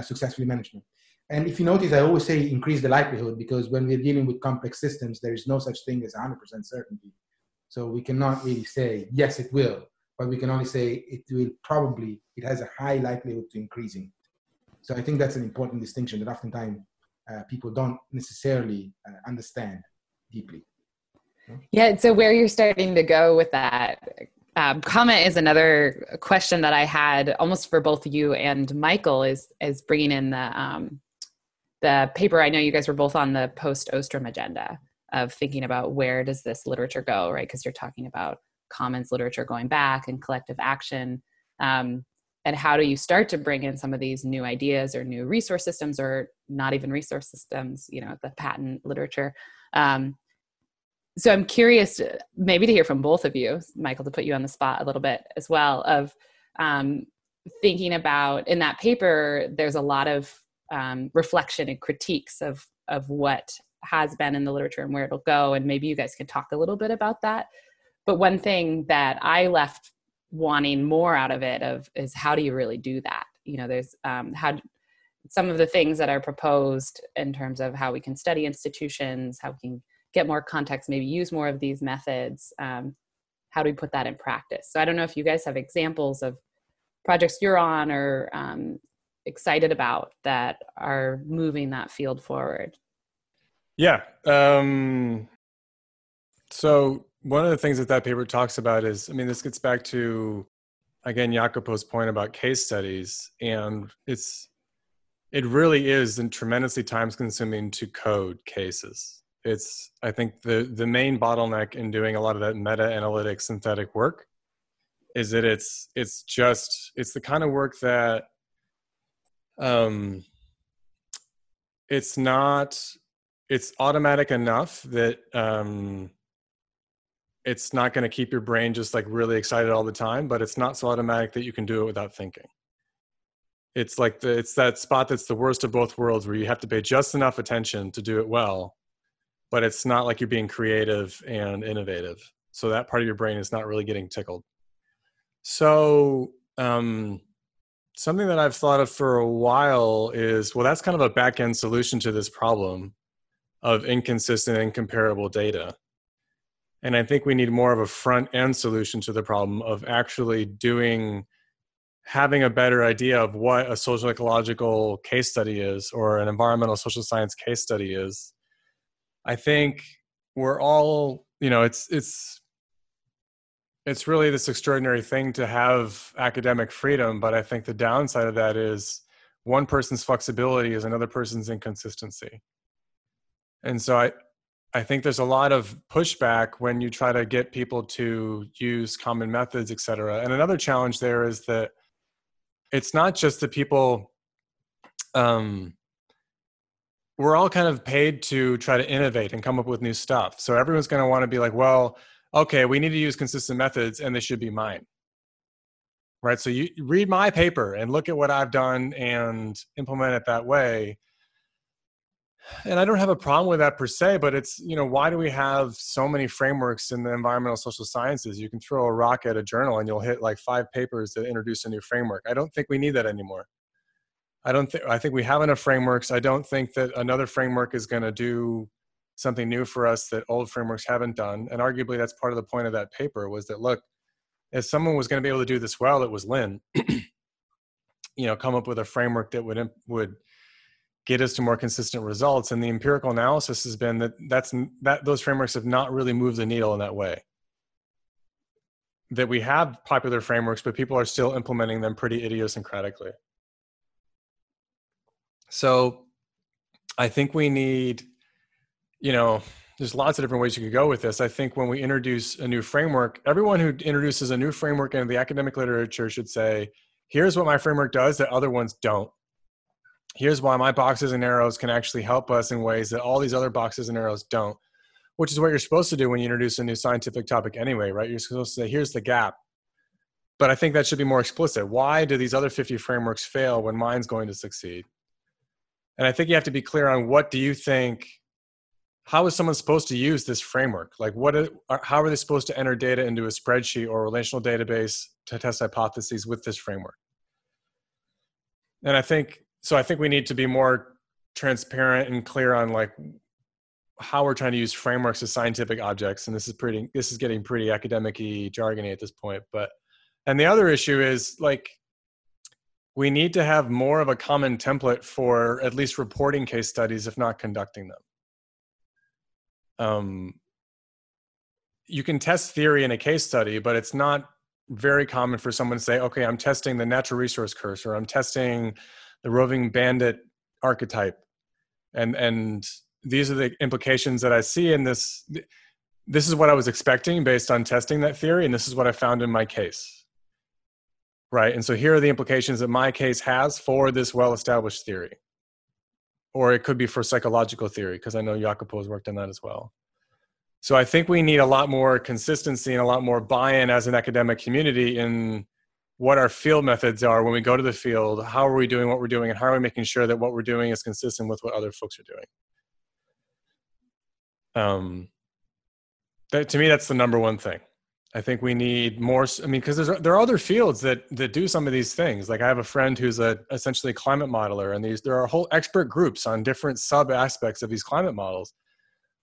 successfully management. And if you notice, I always say increase the likelihood because when we're dealing with complex systems, there is no such thing as 100% certainty. So we cannot really say, yes, it will, but we can only say it will probably, it has a high likelihood to increasing. So I think that's an important distinction that oftentimes uh, people don't necessarily uh, understand deeply. Yeah, so where you're starting to go with that um, comment is another question that I had almost for both you and Michael is is bringing in the um, the paper. I know you guys were both on the post Ostrom agenda of thinking about where does this literature go, right? Because you're talking about commons literature going back and collective action. Um, and how do you start to bring in some of these new ideas or new resource systems or not even resource systems you know the patent literature um, so i'm curious maybe to hear from both of you michael to put you on the spot a little bit as well of um, thinking about in that paper there's a lot of um, reflection and critiques of of what has been in the literature and where it'll go and maybe you guys can talk a little bit about that. But one thing that i left wanting more out of it of is how do you really do that? You know there's um, how some of the things that are proposed in terms of how we can study institutions how we can get more context, maybe use more of these methods. Um, how do we put that in practice? So I don't know if you guys have examples of projects you're on or um, excited about that are moving that field forward. Yeah. Um, so one of the things that that paper talks about is, I mean, this gets back to again Jacopo's point about case studies, and it's it really is and tremendously time consuming to code cases. It's I think the the main bottleneck in doing a lot of that meta analytic synthetic work is that it's it's just it's the kind of work that um it's not it's automatic enough that um it's not going to keep your brain just like really excited all the time but it's not so automatic that you can do it without thinking. It's like the, it's that spot that's the worst of both worlds where you have to pay just enough attention to do it well but it's not like you're being creative and innovative. So that part of your brain is not really getting tickled. So um, something that i've thought of for a while is well that's kind of a back end solution to this problem of inconsistent and comparable data. And i think we need more of a front end solution to the problem of actually doing having a better idea of what a social ecological case study is or an environmental social science case study is i think we're all you know it's it's it's really this extraordinary thing to have academic freedom but i think the downside of that is one person's flexibility is another person's inconsistency. And so i i think there's a lot of pushback when you try to get people to use common methods et cetera. And another challenge there is that it's not just that people um, we're all kind of paid to try to innovate and come up with new stuff so everyone's going to want to be like well okay we need to use consistent methods and they should be mine right so you read my paper and look at what i've done and implement it that way and I don't have a problem with that per se, but it's, you know, why do we have so many frameworks in the environmental social sciences? You can throw a rock at a journal and you'll hit like five papers that introduce a new framework. I don't think we need that anymore. I don't think, I think we have enough frameworks. I don't think that another framework is going to do something new for us that old frameworks haven't done. And arguably that's part of the point of that paper was that, look, if someone was going to be able to do this well, it was Lin, you know, come up with a framework that would, would, get us to more consistent results and the empirical analysis has been that that's that those frameworks have not really moved the needle in that way that we have popular frameworks but people are still implementing them pretty idiosyncratically so i think we need you know there's lots of different ways you could go with this. I think when we introduce a new framework everyone who introduces a new framework into the academic literature should say here's what my framework does that other ones don't. Here's why my boxes and arrows can actually help us in ways that all these other boxes and arrows don't which is what you're supposed to do when you introduce a new scientific topic anyway right? You're supposed to say here's the gap. But i think that should be more explicit. Why do these other 50 frameworks fail when mine's going to succeed and i think you have to be clear on what do you think how is someone supposed to use this framework? Like what are, how are they supposed to enter data into a spreadsheet or a relational database to test hypotheses with this framework? And i think so I think we need to be more transparent and clear on like how we're trying to use frameworks as scientific objects. And this is pretty this is getting pretty academic-y jargony at this point. But and the other issue is like we need to have more of a common template for at least reporting case studies if not conducting them. Um, you can test theory in a case study but it's not very common for someone to say okay i'm testing the natural resource curse or i'm testing the roving bandit archetype. And and these are the implications that i see in this this is what i was expecting based on testing that theory and this is what i found in my case right? And so here are the implications that my case has for this well established theory. Or it could be for psychological theory because i know jacopo has worked on that as well. So i think we need a lot more consistency and a lot more buy-in as an academic community in what our field methods are when we go to the field how are we doing what we're doing and how are we making sure that what we're doing is consistent with what other folks are doing. Um that, to me that's the number one thing i think we need more i mean because there are other fields that that do some of these things. Like i have a friend who's a essentially a climate modeler and these there are whole expert groups on different sub aspects of these climate models.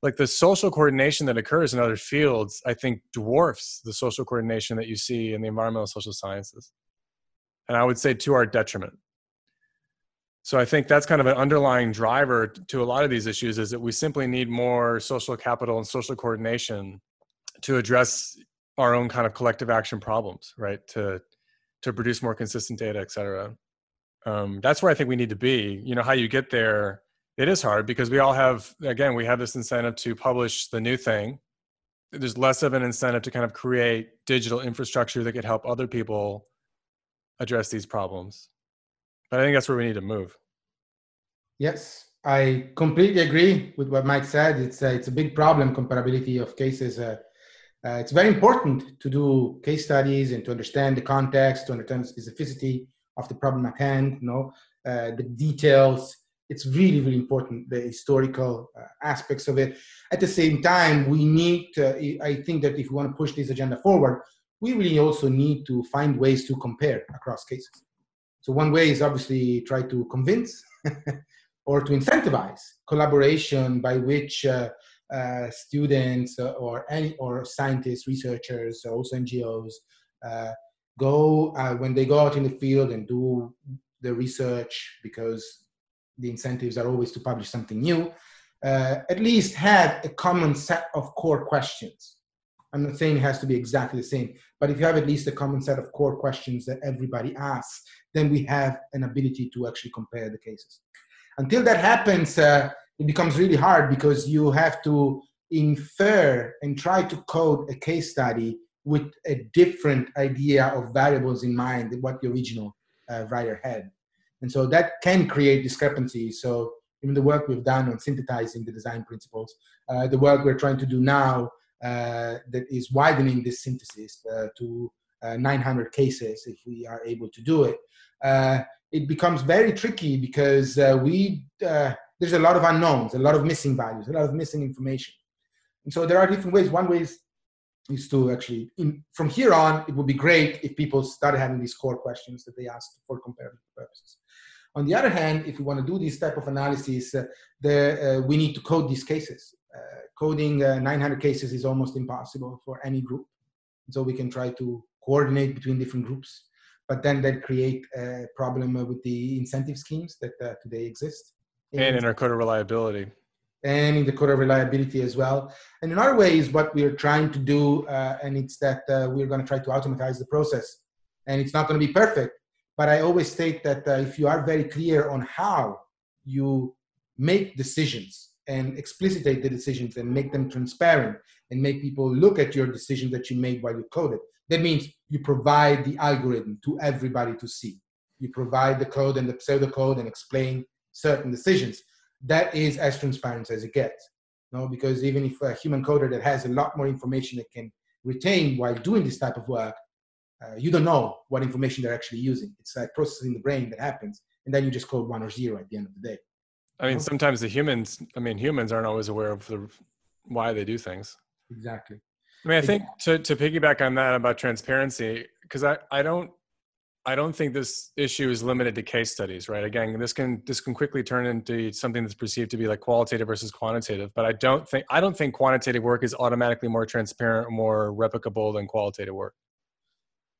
Like the social coordination that occurs in other fields i think dwarfs the social coordination that you see in the environmental social sciences. And i would say to our detriment. So i think that's kind of an underlying driver to a lot of these issues is that we simply need more social capital and social coordination to address our own kind of collective action problems, right? To to produce more consistent data, et cetera. Um, that's where I think we need to be. You know, how you get there, it is hard because we all have, again, we have this incentive to publish the new thing. There's less of an incentive to kind of create digital infrastructure that could help other people address these problems. But I think that's where we need to move. Yes, I completely agree with what Mike said. It's a, it's a big problem, comparability of cases. Uh, uh, it's very important to do case studies and to understand the context, to understand the specificity of the problem at hand, you know, uh, the details. It's really, really important, the historical uh, aspects of it. At the same time, we need, to, I think that if we want to push this agenda forward, we really also need to find ways to compare across cases. So one way is obviously try to convince or to incentivize collaboration by which uh, students or any or scientists, researchers, also NGOs uh, go uh, when they go out in the field and do the research because the incentives are always to publish something new. Uh, at least have a common set of core questions. I'm not saying it has to be exactly the same, but if you have at least a common set of core questions that everybody asks, then we have an ability to actually compare the cases. Until that happens, uh, it becomes really hard because you have to infer and try to code a case study with a different idea of variables in mind than what the original uh, writer had. And so that can create discrepancies. So even the work we've done on synthesizing the design principles, uh, the work we're trying to do now uh, that is widening this synthesis uh, to uh, 900 cases if we are able to do it. Uh, it becomes very tricky because we there's a lot of unknowns, a lot of missing values, a lot of missing information. And so there are different ways. One way is, is to actually, in, from here on, it would be great if people started having these core questions that they ask for comparative purposes. On the other hand, if we want to do this type of analysis, uh, the, uh, we need to code these cases. Uh, coding uh, 900 cases is almost impossible for any group. So we can try to coordinate between different groups, but then that create a problem with the incentive schemes that uh, today exist and in our code of reliability. And in the code of reliability as well. And in our is what we're trying to do uh, and it's that uh, we're going to try to automatize the process. And it's not going to be perfect but i always state that uh, if you are very clear on how you make decisions and explicitate the decisions and make them transparent and make people look at your decision that you made while you coded, that means you provide the algorithm to everybody to see. You provide the code and the pseudocode and explain certain decisions. That is as transparent as it gets. No, because even if a human coder that has a lot more information that can retain while doing this type of work, uh, you don't know what information they're actually using. It's like processing the brain that happens, and then you just code one or zero at the end of the day. I mean, sometimes the humans, I mean, humans aren't always aware of the, why they do things. Exactly. I mean, I think to, to piggyback on that about transparency, because I, I don't I don't think this issue is limited to case studies, right? Again, this can this can quickly turn into something that's perceived to be like qualitative versus quantitative. But I don't think I don't think quantitative work is automatically more transparent, or more replicable than qualitative work.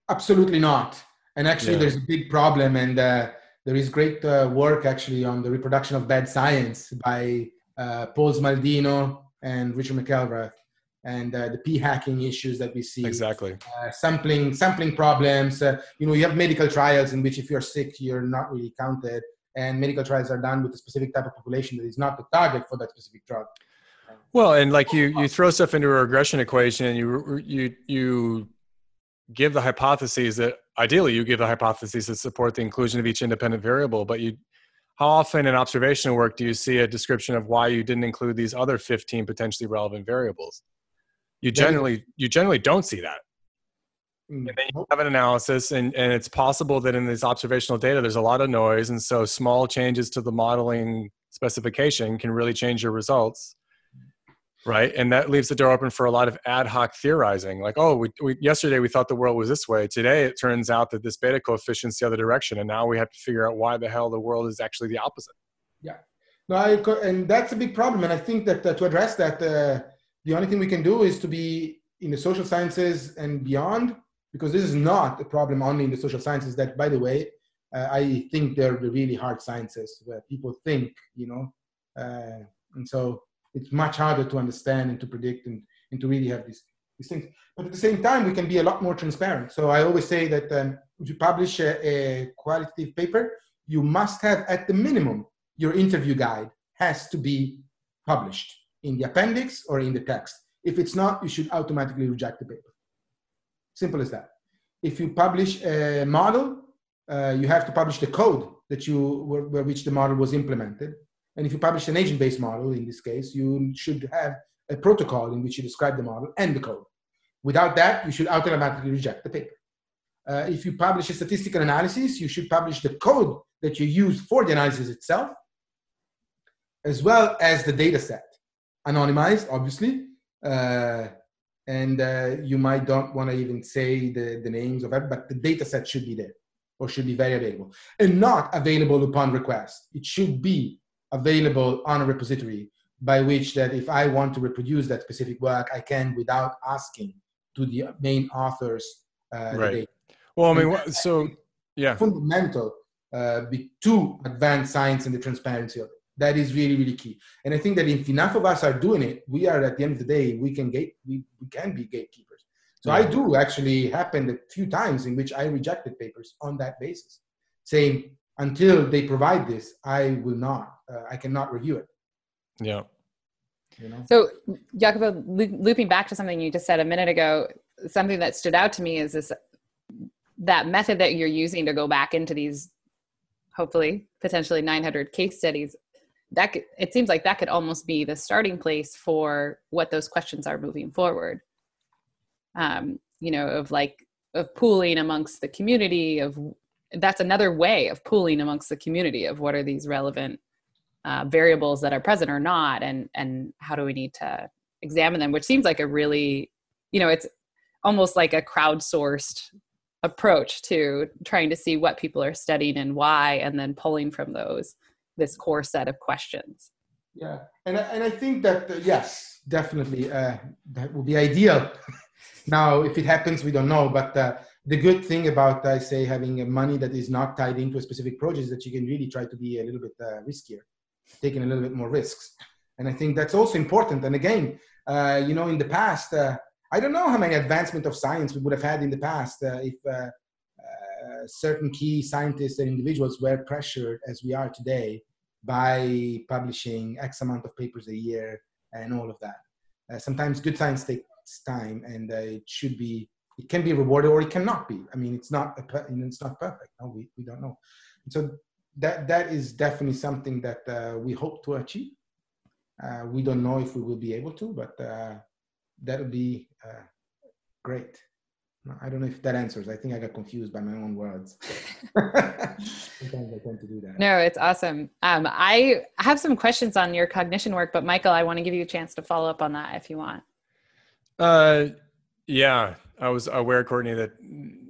Absolutely not. And actually, yeah. there's a big problem, and uh, there is great uh, work actually on the reproduction of bad science by uh, Paul Smaldino and Richard McElreath and uh, the p hacking issues that we see. Exactly. Uh, sampling sampling problems uh, you know you have medical trials in which if you're sick you're not really counted and medical trials are done with a specific type of population that is not the target for that specific drug. Well and like you you throw stuff into a regression equation and you you you give the hypotheses that ideally you give the hypotheses that support the inclusion of each independent variable but you how often in observational work do you see a description of why you didn't include these other 15 potentially relevant variables you generally you generally don't see that. Mm. and then you have an analysis and, and it's possible that in this observational data there's a lot of noise. And so small changes to the modeling specification can really change your results. Right? And that leaves the door open for a lot of ad hoc theorizing. Like oh we, we, yesterday we thought the world was this way. Today it turns out that this beta coefficient's the other direction. And now we have to figure out why the hell the world is actually the opposite. Yeah. No I, and that's a big problem. And i think that uh, to address that uh, the only thing we can do is to be in the social sciences and beyond, because this is not a problem only in the social sciences. That, by the way, uh, I think they're the really hard sciences where people think, you know, uh, and so it's much harder to understand and to predict and, and to really have this these things. But at the same time, we can be a lot more transparent. So I always say that um, if you publish a, a qualitative paper, you must have at the minimum your interview guide has to be published in the appendix or in the text. If it's not, you should automatically reject the paper. Simple as that. If you publish a model, uh, you have to publish the code that you where, which the model was implemented. And if you publish an agent-based model, in this case, you should have a protocol in which you describe the model and the code. Without that, you should automatically reject the paper. Uh, if you publish a statistical analysis, you should publish the code that you use for the analysis itself, as well as the data set, anonymized, obviously. Uh, and uh, you might don't want to even say the, the names of it, but the data set should be there or should be very available and not available upon request. It should be available on a repository by which that if I want to reproduce that specific work, I can without asking to the main authors. Uh, right. Well, I mean, so yeah, fundamental uh, to advance science and the transparency of it. That is really, really key. And I think that if enough of us are doing it, we are at the end of the day, we can gate, we, we can be gatekeepers. So yeah. I do actually happened a few times in which I rejected papers on that basis, saying until they provide this, I will not, uh, I cannot review it. Yeah. You know? So, Jacopo, looping back to something you just said a minute ago, something that stood out to me is this that method that you're using to go back into these, hopefully, potentially 900 case studies. That could, it seems like that could almost be the starting place for what those questions are moving forward. Um, you know, of like of pooling amongst the community of that's another way of pooling amongst the community of what are these relevant uh, variables that are present or not and and how do we need to examine them which seems like a really you know it's almost like a crowdsourced approach to trying to see what people are studying and why and then pulling from those this core set of questions yeah and, and i think that uh, yes definitely uh, that would be ideal now if it happens we don't know but uh, the good thing about i say having a money that is not tied into a specific project is that you can really try to be a little bit uh, riskier taking a little bit more risks. And I think that's also important. And again, uh, you know, in the past, uh, I don't know how many advancement of science we would have had in the past if certain key scientists and individuals were pressured as we are today by publishing X amount of papers a year and all of that. Uh, sometimes good science takes time and it should be, it can be rewarded or it cannot be. I mean, it's not, a, it's not perfect. No, we, we don't know. And so that that is definitely something that uh, we hope to achieve. Uh, we don't know if we will be able to, but uh, that would be uh, great. I don't know if that answers. I think I got confused by my own words. Sometimes I tend to do that. No, it's awesome. Um, I have some questions on your cognition work, but Michael, I want to give you a chance to follow up on that if you want. Uh, yeah, I was aware, Courtney, that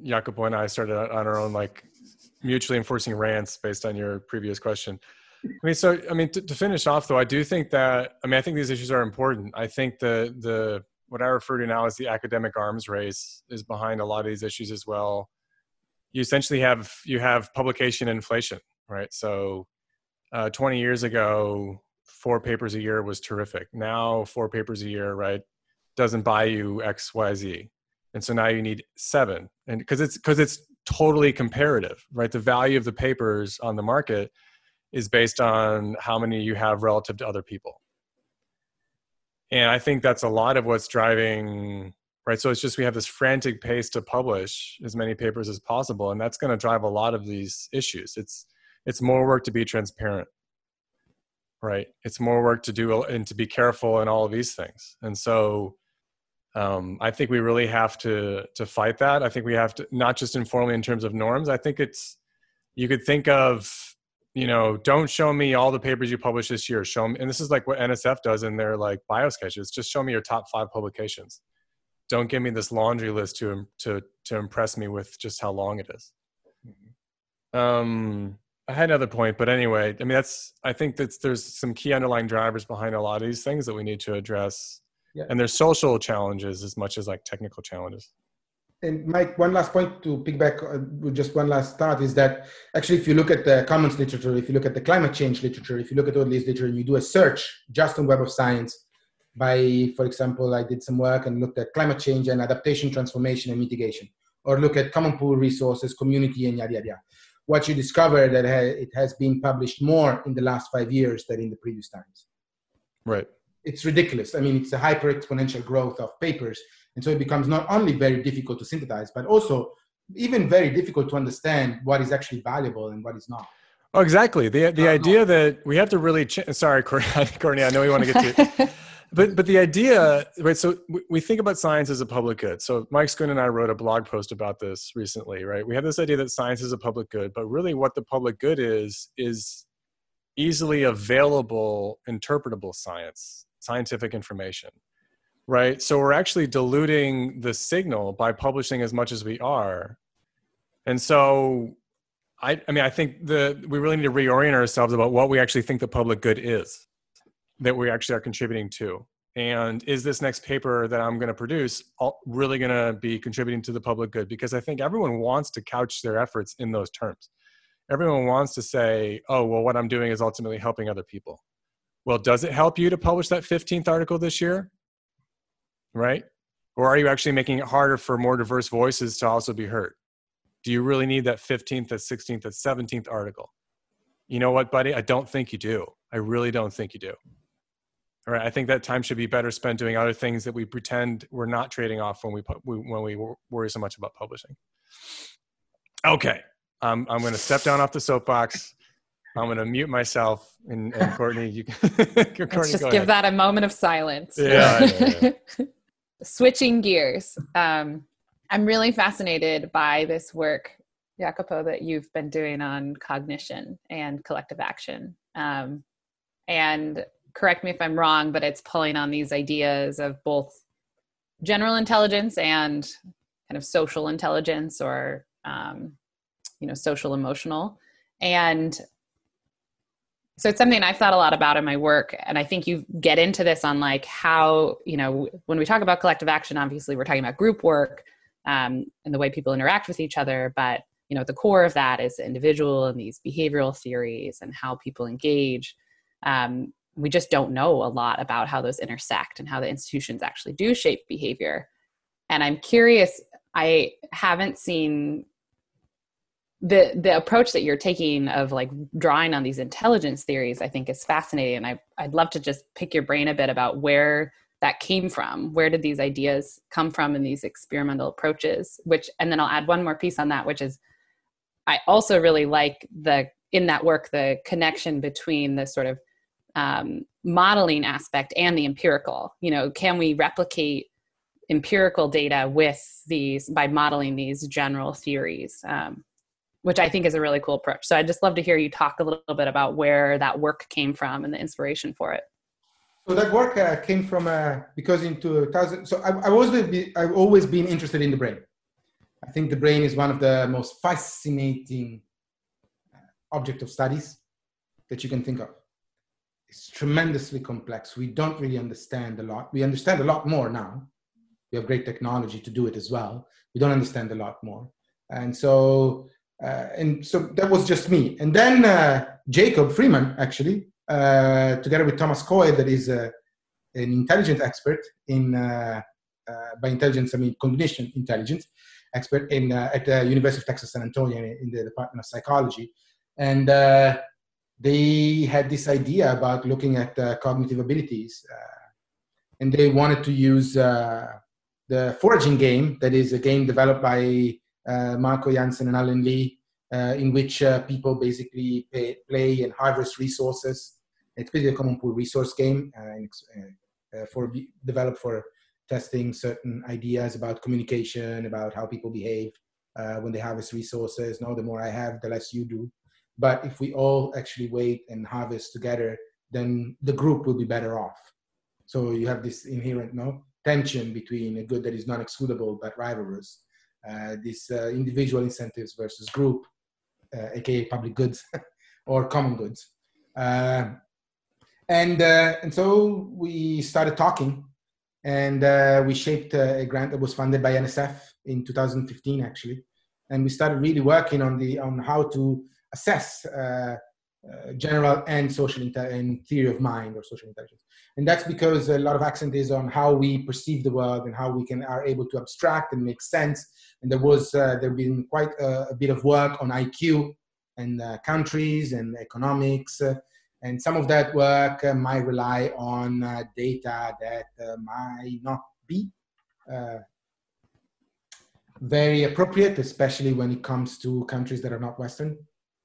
Jacopo and I started on our own like mutually enforcing rants based on your previous question. I mean, so I mean, to, to, finish off though, I do think that I mean, I think these issues are important. I think the the what I refer to now as the academic arms race is behind a lot of these issues as well. You essentially have you have publication inflation, right? So, uh, 20 years ago, four papers a year was terrific. Now, four papers a year, right, doesn't buy you X, Y, Z, and so now you need seven, and because it's because it's totally comparative, right? The value of the papers on the market is based on how many you have relative to other people. And I think that's a lot of what's driving, right? So it's just we have this frantic pace to publish as many papers as possible, and that's going to drive a lot of these issues. It's it's more work to be transparent, right? It's more work to do and to be careful and all of these things. And so um, I think we really have to to fight that. I think we have to not just informally in terms of norms. I think it's you could think of you know don't show me all the papers you published this year. Show me, and this is like what NSF does in their like bio sketches. Just show me your top five publications. Don't give me this laundry list to to to impress me with just how long it is. Mm-hmm. Um, I had another point, but anyway, I mean that's I think that there's some key underlying drivers behind a lot of these things that we need to address yeah. and there's social challenges as much as like technical challenges and Mike, one last point to pick back uh, with just one last thought is that actually, if you look at the commons literature, if you look at the climate change literature, if you look at all these literature, and you do a search just on Web of Science, by, for example, I did some work and looked at climate change and adaptation, transformation, and mitigation, or look at common pool resources, community, and yada, yada, yada. What you discover that it has been published more in the last five years than in the previous times. Right. It's ridiculous. I mean, it's a hyper exponential growth of papers. And so it becomes not only very difficult to synthesize, but also even very difficult to understand what is actually valuable and what is not. Oh, exactly. The the uh, idea no. that we have to really ch- sorry, Courtney, I know we want to get to but but the idea right so we think about science as a public good so mike schoon and i wrote a blog post about this recently right we have this idea that science is a public good but really what the public good is is easily available interpretable science scientific information right? So we're actually diluting the signal by publishing as much as we are. And so i i mean i think the we really need to reorient ourselves about what we actually think the public good is that we actually are contributing to. And is this next paper that i'm going to produce really going to be contributing to the public good? Because i think everyone wants to couch their efforts in those terms. Everyone wants to say oh well what i'm doing is ultimately helping other people well does it help you to publish that 15th article this year right or are you actually making it harder for more diverse voices to also be heard do you really need that 15th, 16th, 17th article? You know what, buddy? I don't think you do. I really don't think you do. All right. I think that time should be better spent doing other things that we pretend we're not trading off when we when we worry so much about publishing. Okay, um, I'm going to step down off the soapbox. I'm going to mute myself. And, and Courtney, you Courtney, Let's just give ahead. that a moment of silence. Yeah. yeah, yeah. Switching gears, um, I'm really fascinated by this work, Jacopo, that you've been doing on cognition and collective action. Um, and correct me if I'm wrong, but it's pulling on these ideas of both general intelligence and kind of social intelligence or um, you know social emotional and so it's something i've thought a lot about in my work and i think you get into this on like how you know when we talk about collective action obviously we're talking about group work um, and the way people interact with each other but you know the core of that is individual and these behavioral theories and how people engage. Um, we just don't know a lot about how those intersect and how the institutions actually do shape behavior. And i'm curious i haven't seen the the approach that you're taking of like drawing on these intelligence theories i think is fascinating and I, i'd love to just pick your brain a bit about where that came from. Where did these ideas come from in these experimental approaches? Which and then i'll add one more piece on that which is i also really like the in that work the connection between the sort of um, modeling aspect and the empirical. You know can we replicate empirical data with these by modeling these general theories? Um, which i think is a really cool approach so i'd just love to hear you talk a little bit about where that work came from and the inspiration for it so that work uh, came from uh, because in 2000 so I, always been i've always been interested in the brain i think the brain is one of the most fascinating uh, object of studies that you can think of it's tremendously complex. We don't really understand a lot. We understand a lot more now. We have great technology to do it as well. We don't understand a lot more. And so, and so that was just me. And then uh, Jacob Freeman, actually, uh, together with Thomas Coyle, that is uh, an intelligent expert in, uh, uh, by intelligence, I mean cognition intelligence expert in, at the University of Texas San Antonio in the Department of Psychology. And they had this idea about looking at uh, cognitive abilities. Uh, and they wanted to use uh, the foraging game, that is a game developed by uh, Uh, Marco Janssen and Allen Lee, uh, in which uh, people basically pay, play and harvest resources. It's basically a common pool resource game uh, uh, for developed for testing certain ideas about communication, about how people behave when they harvest resources. No, the more I have, the less you do. But if we all actually wait and harvest together, then the group will be better off. So you have this inherent no tension between a good that is non-excludable but rivalrous, uh, this uh, individual incentives versus group, uh, aka public goods or common goods. Uh, and uh, and so we started talking, and uh, we shaped a grant that was funded by NSF in 2015 actually, and we started really working on the on how to assess uh, uh, general and social inte- and theory of mind or social intelligence. And that's because a lot of accent is on how we perceive the world and how we can are able to abstract and make sense. And there was uh, there been quite a, a, bit of work on iq and uh, countries and economics uh, and some of that work uh, might rely on data that might not be very appropriate especially when it comes to countries that are not western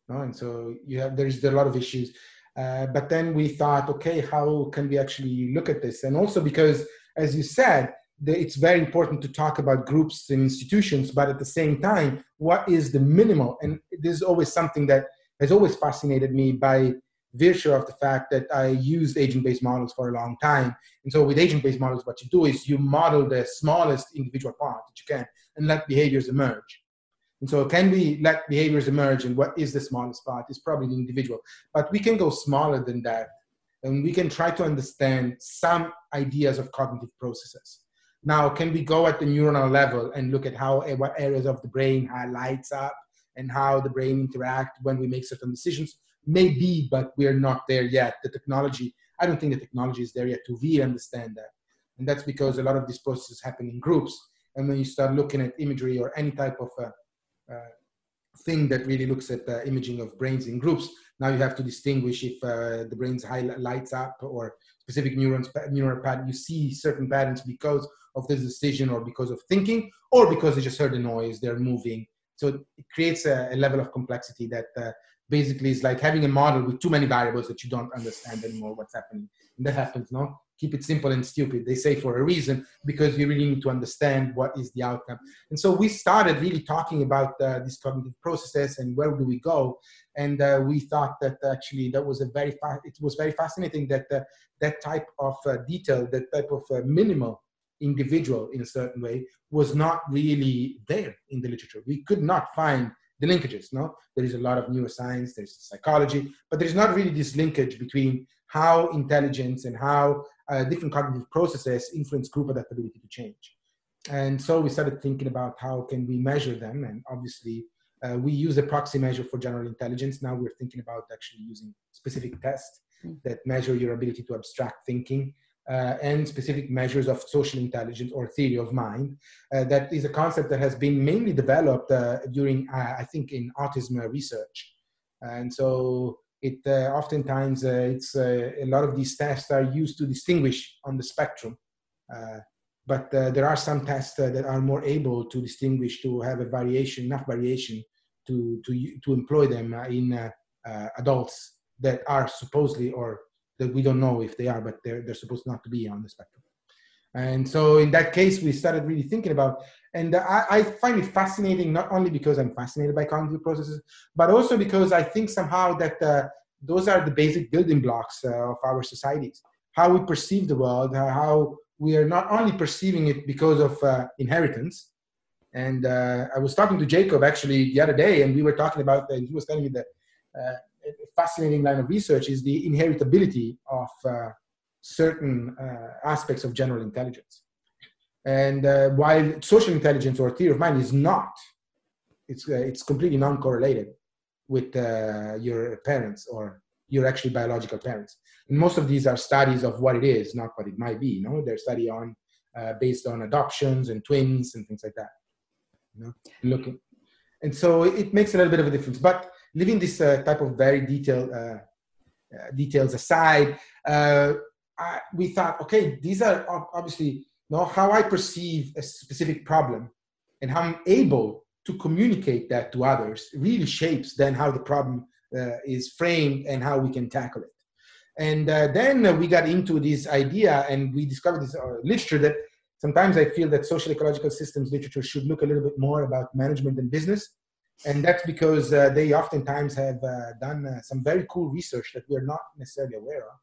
no? And so you have there's a lot of issues. Uh, but then we thought, okay, how can we actually look at this? And also because, as you said, the, it's very important to talk about groups and institutions, but at the same time, what is the minimal? And this is always something that has always fascinated me by virtue of the fact that I used agent-based models for a long time. And so with agent-based models, what you do is you model the smallest individual part that you can and let behaviors emerge. And so can we let behaviors emerge and what is the smallest part? It's probably the individual. But we can go smaller than that. And we can try to understand some ideas of cognitive processes. Now, can we go at the neuronal level and look at how what areas of the brain lights up and how the brain interact when we make certain decisions? Maybe, but we're not there yet. The technology, I don't think the technology is there yet to really understand that. And that's because a lot of these processes happen in groups. And when you start looking at imagery or any type of uh, thing that really looks at the imaging of brains in groups. Now you have to distinguish if uh, the brain's high lights up or specific neurons, neural pattern. You see certain patterns because of this decision or because of thinking or because they just heard a noise, they're moving. So it creates a, a level of complexity that uh, basically is like having a model with too many variables that you don't understand anymore what's happening. And that happens, no? Keep it simple and stupid. They say for a reason because you really need to understand what is the outcome. And so we started really talking about uh, these cognitive processes and where do we go. And uh, we thought that actually that was a very fa- it was very fascinating that uh, that type of uh, detail, that type of uh, minimal individual in a certain way was not really there in the literature. We could not find the linkages. No, there is a lot of neuroscience, there's psychology, but there's not really this linkage between how intelligence and how uh, different cognitive processes influence group adaptability to change. And so we started thinking about how can we measure them. And obviously, uh, we use a proxy measure for general intelligence. Now we're thinking about actually using specific tests hmm. that measure your ability to abstract thinking uh, and specific measures of social intelligence or theory of mind. Uh, that is a concept that has been mainly developed uh, during, uh, I think, in autism research. And so it uh, oftentimes uh, it's uh, a lot of these tests are used to distinguish on the spectrum. But there are some tests that are more able to distinguish to have a variation enough variation to to to employ them in adults that are supposedly or that we don't know if they are but they're, they're supposed not to be on the spectrum and so in that case, we started really thinking about, and I, I, find it fascinating not only because I'm fascinated by cognitive processes, but also because I think somehow that uh, those are the basic building blocks uh, of our societies. How we perceive the world, how we are not only perceiving it because of uh, inheritance. And uh, I was talking to Jacob actually the other day, and we were talking about, and he was telling me that uh, fascinating line of research is the inheritability of uh, certain uh, aspects of general intelligence. And uh, while social intelligence or theory of mind is not, it's, uh, it's completely non correlated with uh, your parents or your actually biological parents. And most of these are studies of what it is, not what it might be. You know, they're study on uh, based on adoptions and twins and things like that. You know, looking, and so it makes a little bit of a difference. But leaving this uh, type of very detailed details aside, I, we thought, okay, these are obviously you know, how I perceive a specific problem and how I'm able to communicate that to others really shapes then how the problem uh, is framed and how we can tackle it. And uh, then uh, we got into this idea and we discovered this uh, literature that sometimes I feel that social ecological systems literature should look a little bit more about management and business. And that's because uh, they oftentimes have uh, done some very cool research that we're not necessarily aware of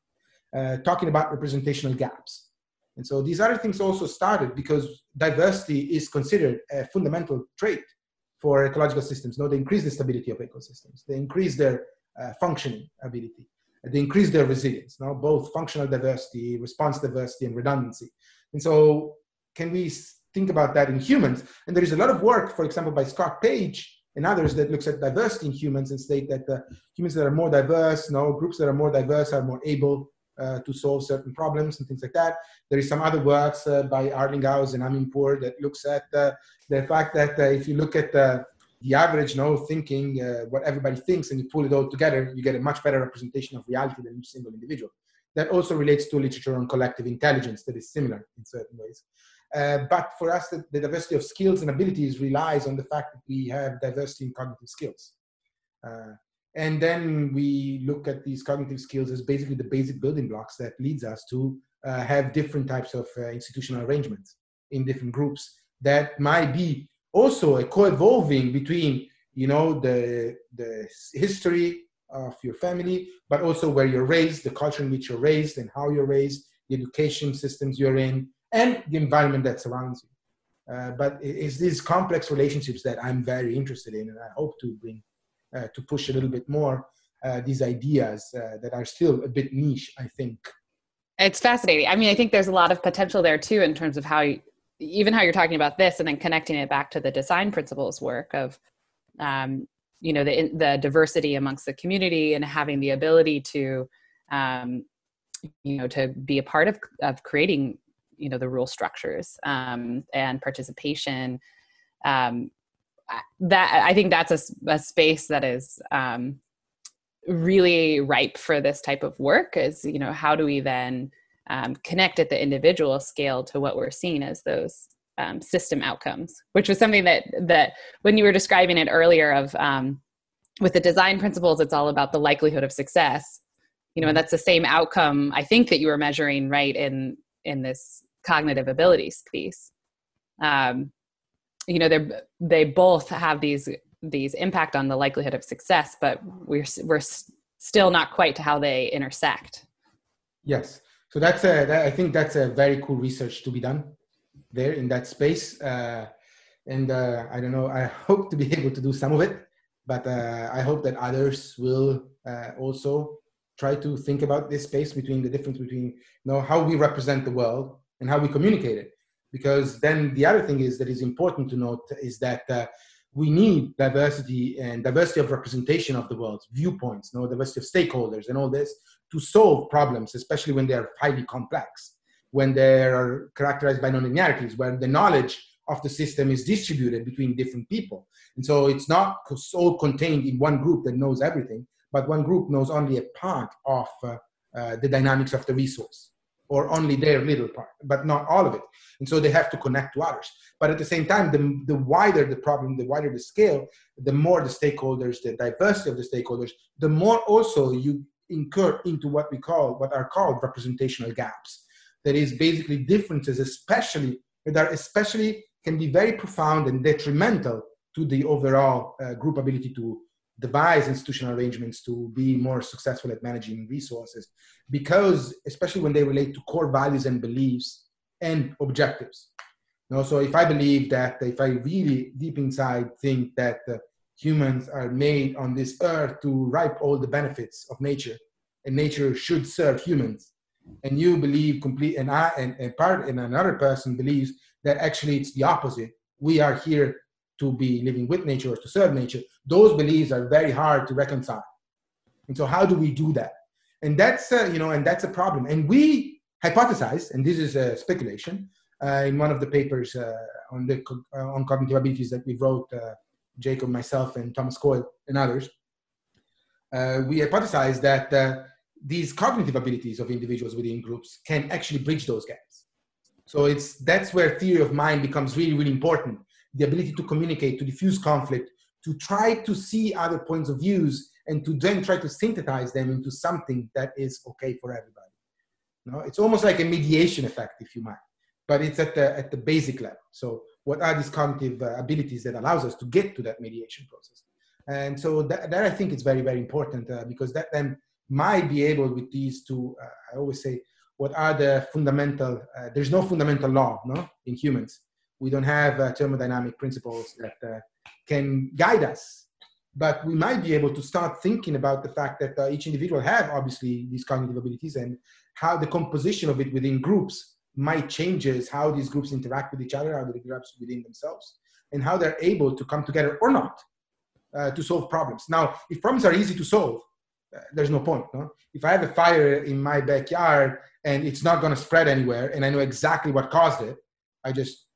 uh, talking about representational gaps. And so these other things also started because diversity is considered a fundamental trait for ecological systems. No, they increase the stability of ecosystems. They increase their uh, functioning ability. They increase their resilience. Now, both functional diversity, response diversity, and redundancy. And so, can we think about that in humans? And there is a lot of work, for example, by Scott Page and others that looks at diversity in humans and state that uh, humans that are more diverse, no groups that are more diverse are more able to solve certain problems and things like that. There is some other works uh, by Arlinghaus and Amirpour that looks at uh, the fact that uh, if you look at the average no thinking, uh, what everybody thinks, and you pull it all together, you get a much better representation of reality than each single individual. That also relates to literature on collective intelligence that is similar in certain ways. Uh, but for us, the, the, diversity of skills and abilities relies on the fact that we have diversity in cognitive skills. Uh, and then we look at these cognitive skills as basically the basic building blocks that leads us to uh, have different types of uh, institutional arrangements in different groups that might be also a co-evolving between, you know, the, the history of your family, but also where you're raised, the culture in which you're raised and how you're raised, the education systems you're in, and the environment that surrounds you. Uh, but it's these complex relationships that I'm very interested in, and I hope to bring to push a little bit more uh, these ideas uh, that are still a bit niche. I think it's fascinating. I mean, I think there's a lot of potential there too in terms of how, you, even how you're talking about this, and then connecting it back to the design principles work of, um, you know, the the diversity amongst the community and having the ability to, um, you know, to be a part of of creating you know the rule structures um, and participation um, that i think that's a, a space that is um, really ripe for this type of work is you know how do we then um, connect at the individual scale to what we're seeing as those um, system outcomes which was something that that when you were describing it earlier of um, with the design principles it's all about the likelihood of success you know and mm-hmm. that's the same outcome i think that you were measuring right in in this cognitive abilities piece um, you know they they both have these these impact on the likelihood of success but we're we're still not quite to how they intersect yes so that's a that, i think that's a very cool research to be done there in that space uh, and uh, i don't know i hope to be able to do some of it but uh, i hope that others will uh, also try to think about this space between the difference between you know how we represent the world and how we communicate it. Because then the other thing is that is important to note is that uh, we need diversity and diversity of representation of the world's viewpoints, no diversity of stakeholders and all this to solve problems, especially when they are highly complex, when they are characterized by nonlinearities, where the knowledge of the system is distributed between different people. And so it's not so contained in one group that knows everything, but one group knows only a part of uh, uh, the dynamics of the resource or only their little part, but not all of it. And so they have to connect to others. But at the same time, the, the wider the problem, the wider the scale, the more the stakeholders, the diversity of the stakeholders, the more also you incur into what we call, what are called representational gaps. That is basically differences, especially that are especially can be very profound and detrimental to the overall uh, group ability to devise institutional arrangements to be more successful at managing resources because especially when they relate to core values and beliefs and objectives. You know, so if i believe that if i really deep inside think that uh, humans are made on this earth to reap all the benefits of nature and nature should serve humans and you believe complete and i and, and part and another person believes that actually it's the opposite. We are here to be living with nature or to serve nature, those beliefs are very hard to reconcile. And so, how do we do that? And that's uh, you know, and that's a problem. And we hypothesize, and this is a speculation, uh, in one of the papers uh, on the uh, on cognitive abilities that we wrote, uh, Jacob, myself, and Thomas Coyle, and others. Uh, we hypothesize that these cognitive abilities of individuals within groups can actually bridge those gaps. So it's that's where theory of mind becomes really, really important the ability to communicate, to diffuse conflict, to try to see other points of views, and to then try to synthesize them into something that is okay for everybody. Know, it's almost like a mediation effect, if you might, but it's at the at the basic level. So, what are these cognitive uh, abilities that allows us to get to that mediation process? And so that, that I think is very very important uh, because that then might be able with these to uh, I always say what are the fundamental uh, there's no fundamental law no in humans we don't have uh, thermodynamic principles that uh, can guide us but we might be able to start thinking about the fact that uh, each individual have obviously these cognitive abilities and how the composition of it within groups might changes how these groups interact with each other how they interact within themselves and how they're able to come together or not uh, to solve problems. Now, if problems are easy to solve, uh, there's no point. No? If I have a fire in my backyard and it's not going to spread anywhere, and I know exactly what caused it, I just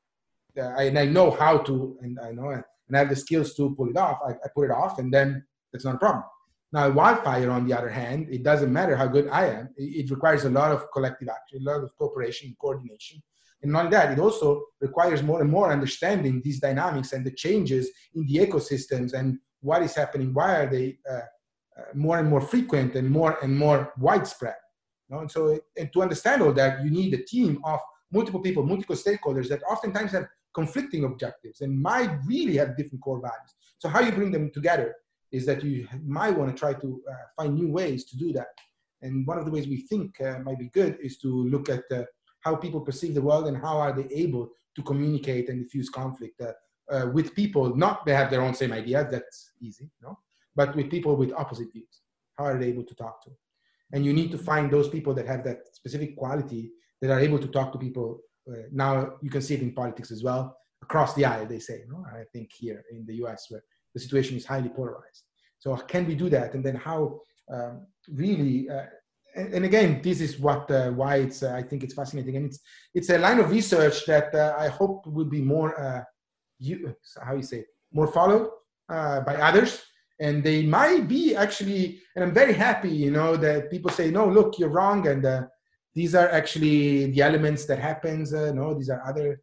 uh, I, and I know how to, and I know and I have the skills to pull it off. I, I put it off, and then it's not a problem. Now, wildfire, on the other hand, it doesn't matter how good I am. It, it requires a lot of collective action, a lot of cooperation, coordination, and not only that, it also requires more and more understanding these dynamics and the changes in the ecosystems and what is happening. Why are they uh, uh, more and more frequent and more and more widespread? You know? And so, and to understand all that, you need a team of multiple people, multiple stakeholders that oftentimes have conflicting objectives and might really have different core values. So, how you bring them together is that you might want to try to uh, find new ways to do that. And one of the ways we think uh, might be good is to look at uh, how people perceive the world and how are they able to communicate and diffuse conflict uh, uh, with people not they have their own same idea that's easy no but with people with opposite views how are they able to talk to and you need to find those people that have that specific quality that are able to talk to people now you can see it in politics as well across the aisle they say no? I think here in the us where the situation is highly polarized. So can we do that? And then how um, really uh, and, again, this is what uh, why it's uh, I think it's fascinating, and it's it's a line of research that uh, I hope will be more uh, you how you say more followed uh, by others, and they might be actually. And I'm very happy, you know, that people say no, look, you're wrong, and uh, these are actually the elements that happens. no, these are other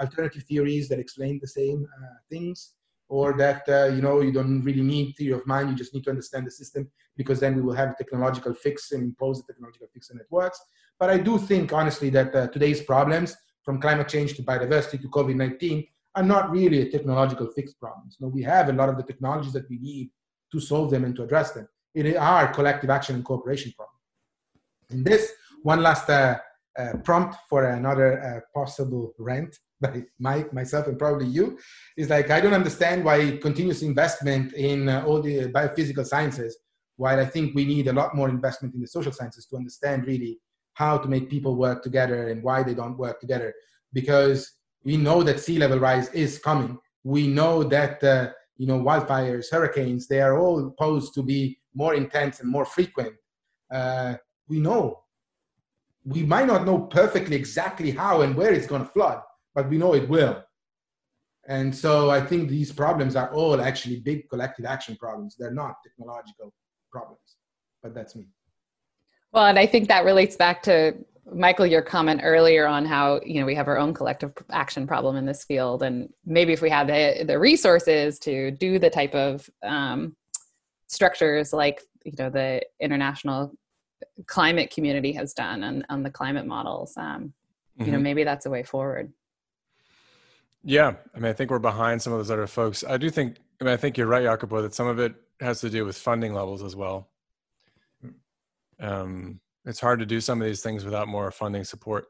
alternative theories that explain the same things or that uh, you know you don't really need theory of mind you just need to understand the system because then we will have a technological fix and impose a technological fix and it works. But i do think honestly that uh, today's problems from climate change to biodiversity to covid-19 are not really a technological fix problems. No we have a lot of the technologies that we need to solve them and to address them. It are collective action and cooperation problems. And this one last uh, uh prompt for another uh, possible rant by Mike, myself, and probably you, is like I don't understand why continuous investment in uh, all the biophysical sciences, while I think we need a lot more investment in the social sciences to understand really how to make people work together and why they don't work together. Because we know that sea level rise is coming. We know that uh, you know wildfires, hurricanes, they are all posed to be more intense and more frequent. Uh, we know. We might not know perfectly exactly how and where it's going to flood, but we know it will. And so I think these problems are all actually big collective action problems. They're not technological problems, but that's me. Well, and I think that relates back to Michael, your comment earlier on how you know we have our own collective action problem in this field, and maybe if we had the the resources to do the type of um, structures like you know the international climate community has done on, on the climate models, um, mm-hmm. you know mm-hmm. maybe that's a way forward. Yeah, I mean, I think we're behind some of those other folks. I do think, I mean, I think you're right, Jacopo, that some of it has to do with funding levels as well. Um, it's hard to do some of these things without more funding support.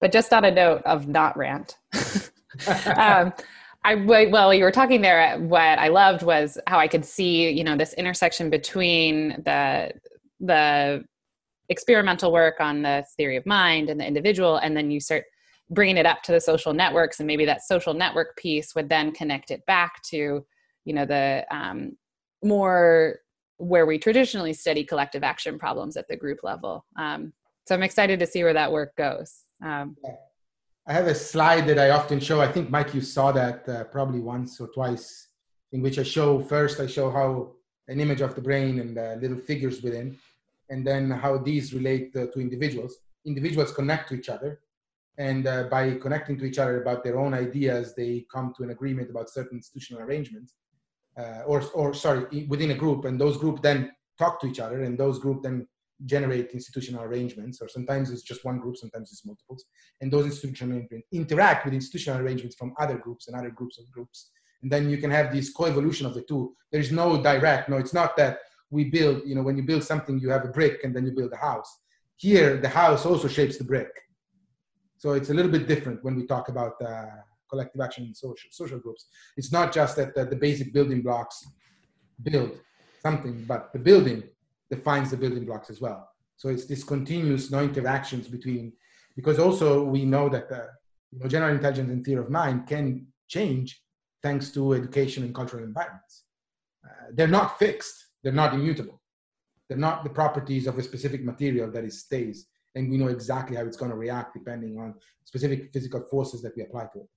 But just on a note of not rant, um, I well, you were talking there. What I loved was how I could see, you know, this intersection between the the experimental work on the theory of mind and the individual, and then you start bringing it up to the social networks and maybe that social network piece would then connect it back to you know the um, more where we traditionally study collective action problems at the group level. Um, so i'm excited to see where that work goes. Um, i have a slide that i often show. I think mike you saw that uh, probably once or twice in which i show first i show how an image of the brain and uh, little figures within and then how these relate uh, to individuals. Individuals connect to each other and uh, by connecting to each other about their own ideas they come to an agreement about certain institutional arrangements uh, or, or sorry within a group and those group then talk to each other and those group then generate institutional arrangements or sometimes it's just one group sometimes it's multiples and those institutional arrangements interact with institutional arrangements from other groups and other groups of groups. And then you can have this co-evolution of the two. There's no direct no it's not that we build you know when you build something you have a brick and then you build a house here the house also shapes the brick so it's a little bit different when we talk about uh, collective action in social, social groups. It's not just that the basic building blocks build something, but the building defines the building blocks as well. So it's this continuous no interactions between, because also we know that the you know, general intelligence and theory of mind can change thanks to education and cultural environments. Uh, they're not fixed, they're not immutable. They're not the properties of a specific material that it stays, and we know exactly how it's going to react depending on specific physical forces that we apply to it.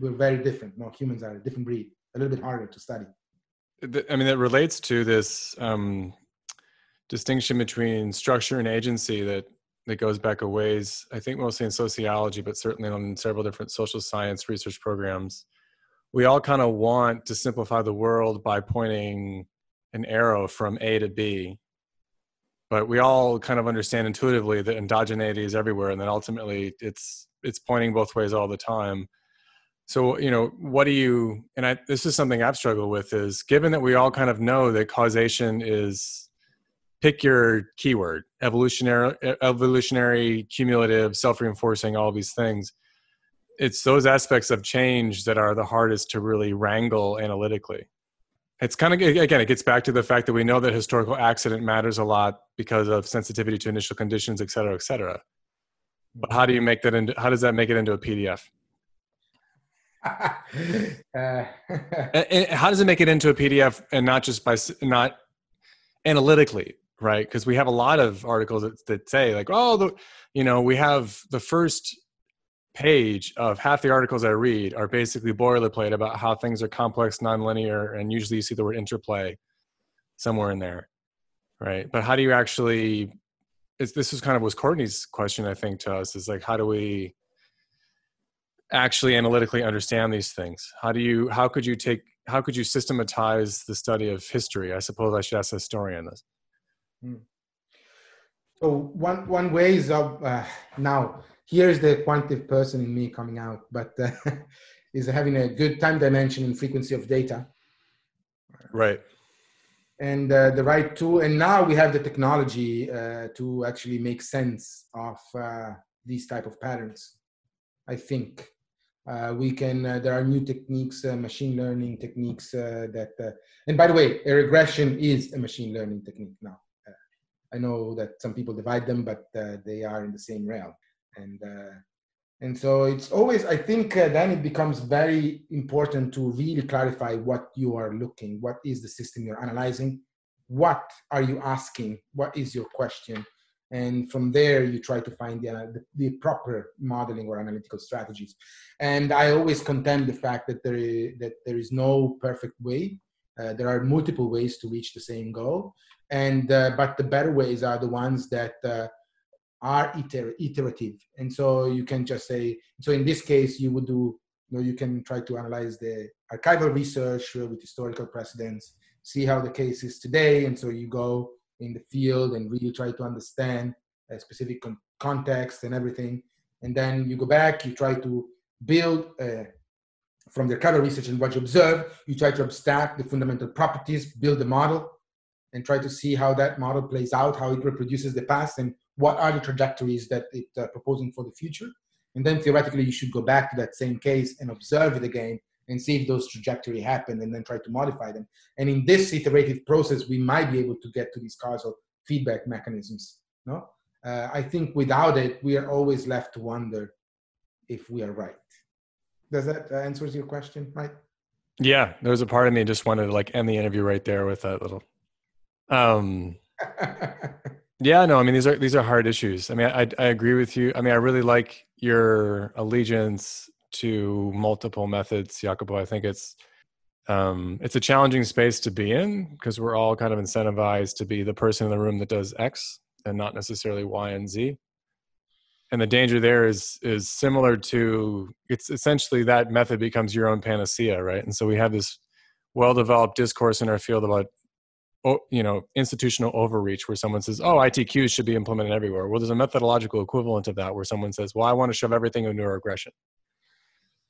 We're very different. No, humans are a different breed, a little bit harder to study. I mean, that relates to this um, distinction between structure and agency that that goes back a ways. I think mostly in sociology, but certainly on several different social science research programs. We all kind of want to simplify the world by pointing an arrow from A to B, but we all kind of understand intuitively that endogeneity is everywhere, and that ultimately it's it's pointing both ways all the time. So you know, what do you? And I, this is something I've struggled with. Is given that we all kind of know that causation is pick your keyword evolutionary evolutionary cumulative self-reinforcing all these things it's those aspects of change that are the hardest to really wrangle analytically it's kind of again it gets back to the fact that we know that historical accident matters a lot because of sensitivity to initial conditions et cetera et cetera but how do you make that into how does that make it into a pdf uh. how does it make it into a pdf and not just by not analytically right? Because we have a lot of articles that, that say like, oh, the, you know, we have the first page of half the articles I read are basically boilerplate about how things are complex, nonlinear, and usually you see the word interplay somewhere in there, right? But how do you actually? It's, this is kind of was Courtney's question, I think, to us is like, how do we actually analytically understand these things? How do you? How could you take? How could you systematize the study of history? I suppose I should ask a historian this. Hmm. So one one way is of uh, now here's the quantitative person in me coming out, but uh, is having a good time dimension and frequency of data. Right. And uh, the right tool, and now we have the technology uh, to actually make sense of uh, these type of patterns. I think uh, we can. there are new techniques, machine learning techniques that. and by the way, a regression is a machine learning technique now. I know that some people divide them, but uh, they are in the same realm. And uh, and so it's always, I think, uh, then it becomes very important to really clarify what you are looking, what is the system you're analyzing, what are you asking, what is your question, and from there you try to find the, the, the, proper modeling or analytical strategies. And i always contend the fact that there is, that there is no perfect way. Uh, there are multiple ways to reach the same goal. And uh, but the better ways are the ones that uh, are iter- iterative. And so you can just say so in this case you would do you know you can try to analyze the archival research with historical precedents see how the case is today. And so you go in the field and really try to understand a specific con- context and everything. And then you go back you try to build uh, from the archival research and what you observe you try to abstract the fundamental properties build a model and try to see how that model plays out, how it reproduces the past, and what are the trajectories that it's uh, proposing for the future. And then theoretically, you should go back to that same case and observe it again and see if those trajectory happened and then try to modify them. And in this iterative process, we might be able to get to these causal feedback mechanisms. No, uh, I think without it, we are always left to wonder if we are right. Does that uh, answers your question, right? Yeah, there was a part of me just wanted to like end the interview right there with that little um, yeah, no, I mean these are these are hard issues. I mean, I I agree with you. I mean, I really like your allegiance to multiple methods, Jacopo. I think it's um, it's a challenging space to be in because we're all kind of incentivized to be the person in the room that does X and not necessarily Y and Z. And the danger there is is similar to it's essentially that method becomes your own panacea, right? And so we have this well developed discourse in our field about you know institutional overreach where someone says oh itqs should be implemented everywhere. Well there's a methodological equivalent of that where someone says well i want to shove everything into regression.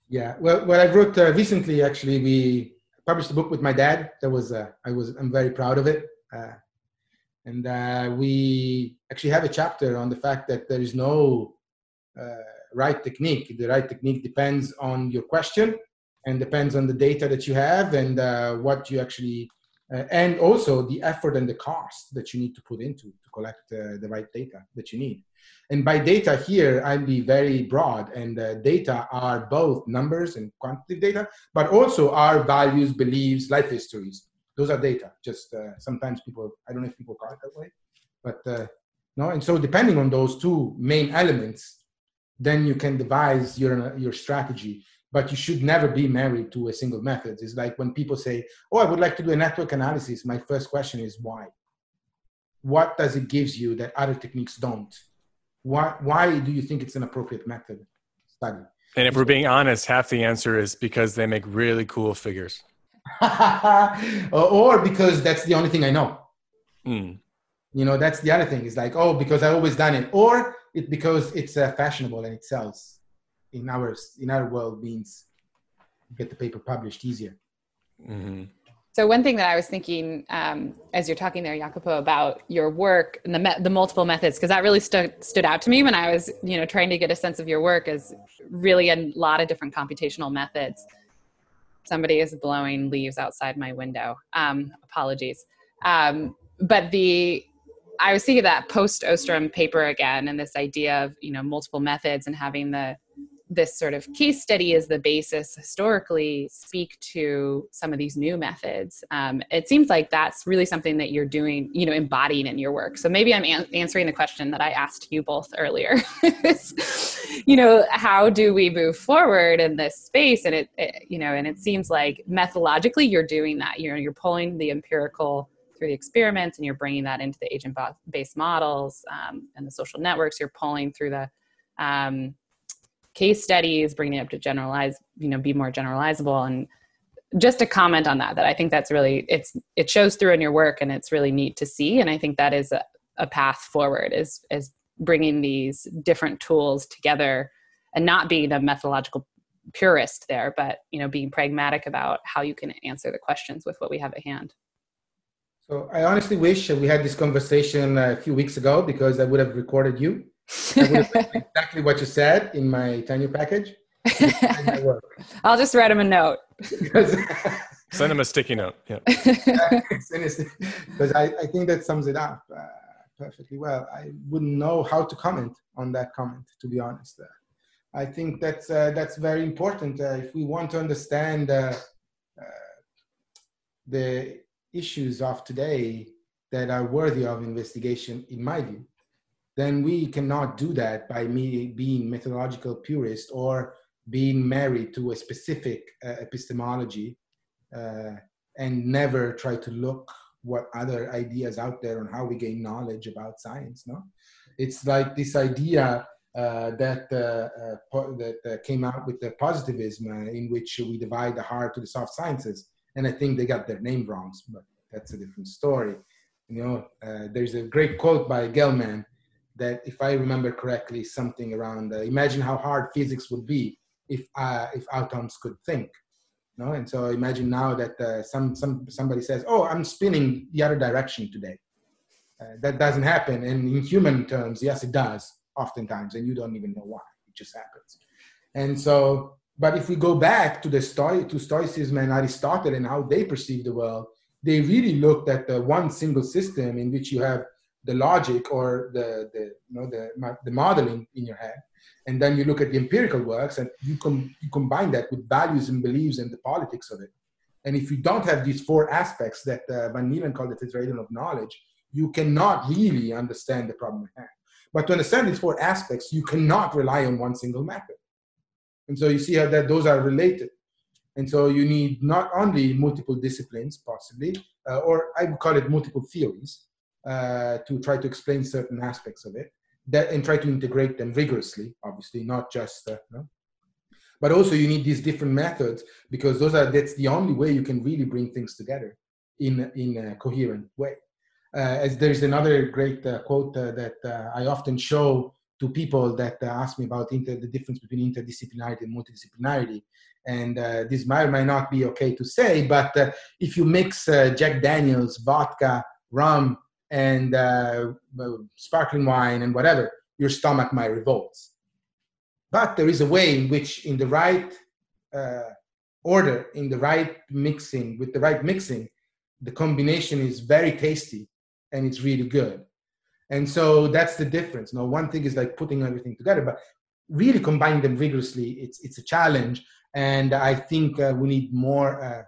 Yeah well what i wrote uh, recently actually we published a book with my dad that was uh, i was i'm very proud of it uh, and uh, we actually have a chapter on the fact that there is no uh, right technique. The right technique depends on your question and depends on the data that you have and uh, what you actually uh, and also the effort and the cost that you need to put into to collect uh, the right data that you need. And by data here, I'll be very broad, and uh, data are both numbers and quantitative data, but also our values, beliefs, life histories. Those are data. Just uh, sometimes people, I don't know if people call it that way, but uh, no. And so depending on those two main elements, then you can devise your your strategy but you should never be married to a single method. It's like when people say, "Oh, I would like to do a network analysis." My first question is why? What does it gives you that other techniques don't? Why why do you think it's an appropriate method study? And if we're being honest, half the answer is because they make really cool figures. or because that's the only thing I know. Mm. You know, that's the other thing. Is like, oh, because I've always done it, or it because it's uh, fashionable and it sells in our in our world means get the paper published easier. Mm-hmm. So one thing that I was thinking um, as you're talking there, Jacopo, about your work and the me- the multiple methods, because that really stood stood out to me when I was you know trying to get a sense of your work is really a lot of different computational methods. Somebody is blowing leaves outside my window. Um, apologies. Um, but the I was thinking of that post Ostrom paper again, and this idea of you know multiple methods and having the this sort of case study as the basis historically speak to some of these new methods. Um, it seems like that's really something that you're doing you know embodying in your work. So maybe i'm an- answering the question that i asked you both earlier. You know how do we move forward in this space? And it, it, you know and it seems like methodologically you're doing that. You know you're pulling the empirical through the experiments and you're bringing that into the agent based models um, and the social networks you're pulling through the um, case studies, bringing it up to generalize, you know, be more generalizable. And just to comment on that, that I think that's really, it's, it shows through in your work and it's really neat to see. And I think that is a, a path forward is, is bringing these different tools together and not being a methodological purist there, but, you know, being pragmatic about how you can answer the questions with what we have at hand. So I honestly wish we had this conversation uh, a few weeks ago because I would have recorded you exactly what you said in my tenure package. I'll just write him a note. Send him a sticky note. Yeah. Because I, I think that sums it up uh, perfectly well. I wouldn't know how to comment on that comment, to be honest. Uh, I think that's uh, that's very important uh, if we want to understand uh, uh, the issues of today that are worthy of investigation, in my view then we cannot do that by me being methodological purist or being married to a specific uh, epistemology uh, and never try to look what other ideas out there on how we gain knowledge about science no? It's like this idea uh, that uh, uh, po- that uh, came out with the positivism in which we divide the hard to the soft sciences and i think they got their name wrong but that's a different story. You know there's a great quote by Gell-Mann that, if I remember correctly, something around uh, imagine how hard physics would be if uh, if atoms could think. No, and so imagine now that uh, some some somebody says, "Oh, I'm spinning the other direction today." Uh, that doesn't happen, and in human terms, yes, it does oftentimes, and you don't even know why. It just happens. And so, but if we go back to the story to Stoicism and Aristotle and how they perceive the world, they really looked at the one single system in which you have the logic or the, the you know the, the modeling in your head and then you look at the empirical works and you, com- you combine that with values and beliefs and the politics of it. And if you don't have these four aspects that uh, van Leeuwen called the tetrahedron of knowledge you cannot really understand the problem at hand. But to understand these four aspects you cannot rely on one single method. And so you see how that those are related. And so you need not only multiple disciplines possibly uh, or i would call it multiple theories uh, to try to explain certain aspects of it that and try to integrate them rigorously obviously not just uh, no? but also you need these different methods because those are that's the only way you can really bring things together in in a coherent way uh, as there's another great uh, quote uh, that i often show to people that ask me about inter- the difference between interdisciplinarity and multidisciplinarity and this might or might not be okay to say but if you mix jack daniels vodka rum and uh, sparkling wine and whatever, your stomach might revolt. But there is a way in which, in the right uh, order, in the right mixing, with the right mixing, the combination is very tasty and it's really good. And so that's the difference. Now, one thing is like putting everything together, but really combining them rigorously, it's it's a challenge. And I think uh, we need more uh,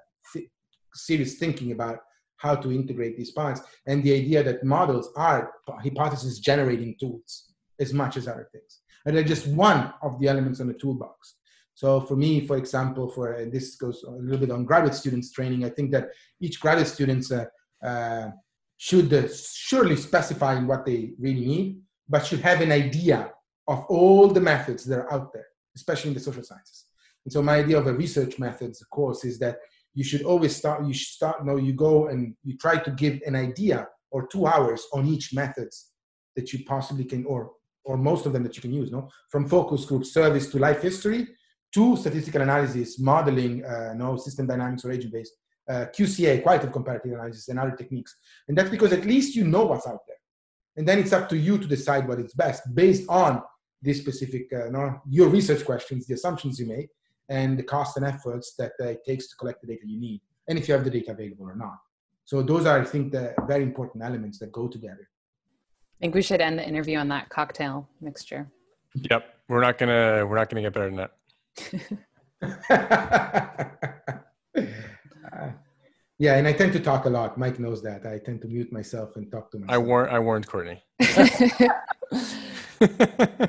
serious thinking about how to integrate these parts and the idea that models are hypothesis generating tools as much as other things. And they're just one of the elements on the toolbox. So for me, for example, for this goes a little bit on graduate students training, I think that each graduate students uh, uh, should uh, surely specify what they really need, but should have an idea of all the methods that are out there, especially in the social sciences. And so my idea of a research methods course is that you should always start, you should start, you know, you go and you try to give an idea or two hours on each methods that you possibly can, or or most of them that you can use, no? From focus group service to life history to statistical analysis, modeling, uh, no, system dynamics or agent-based, uh, QCA, qualitative comparative analysis, and other techniques. And that's because at least you know what's out there. And then it's up to you to decide what is best based on this specific, uh, no, your research questions, the assumptions you make, and the cost and efforts that uh, it takes to collect the data you need, and if you have the data available or not. So those are, I think, the very important elements that go together. I think we should end the interview on that cocktail mixture. Yep, we're not gonna we're not gonna get better than that. yeah, and I tend to talk a lot. Mike knows that. I tend to mute myself and talk to myself. I warned I warned Courtney.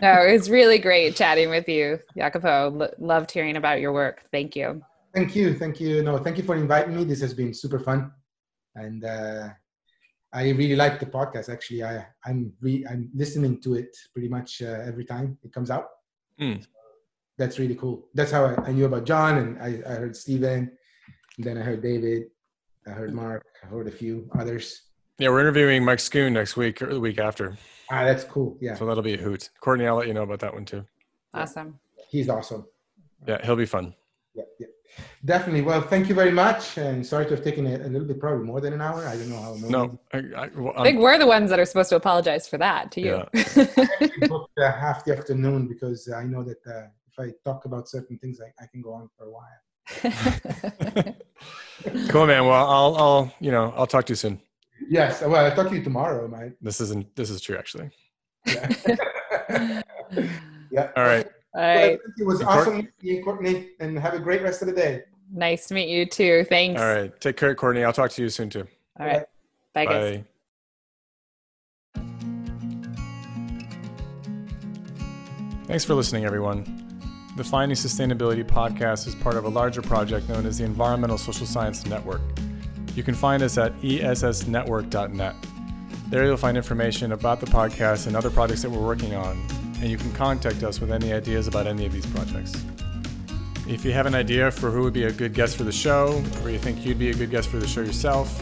no, it was really great chatting with you, Jacopo. L- loved hearing about your work. Thank you. Thank you. Thank you. No, thank you for inviting me. This has been super fun. And uh, I really like the podcast. Actually, I, I'm re- I'm listening to it pretty much uh, every time it comes out. Mm. So that's really cool. That's how I, I, knew about John, and I, I heard Steven, and then I heard David, I heard Mark, I heard a few others. Yeah, we're interviewing Mike Schoon next week or the week after. Ah, that's cool. Yeah. So that'll be a hoot. Courtney, I'll let you know about that one too. Awesome. He's awesome. Yeah, he'll be fun. Yeah, yeah. Definitely. Well, thank you very much. And sorry to have taken a, a little bit, probably more than an hour. I don't know how. No, I, I, well, I, think we're the ones that are supposed to apologize for that to you. Yeah. I booked uh, half the afternoon because I know that uh, if I talk about certain things, I, I can go on for a while. cool, man. Well, I'll, I'll, you know, I'll talk to you soon. Yes. Well, I'll talk to you tomorrow, mate. This isn't. This is true, actually. Yeah. yeah. All right. All right. Well, it was awesome meeting Courtney, and have a great rest of the day. Nice to meet you too. Thanks. All right. Take care, Courtney. I'll talk to you soon too. All right. Bye, Bye. guys. Thanks for listening, everyone. The Finding Sustainability podcast is part of a larger project known as the Environmental Social Science Network. You can find us at essnetwork.net. There you'll find information about the podcast and other projects that we're working on, and you can contact us with any ideas about any of these projects. If you have an idea for who would be a good guest for the show, or you think you'd be a good guest for the show yourself,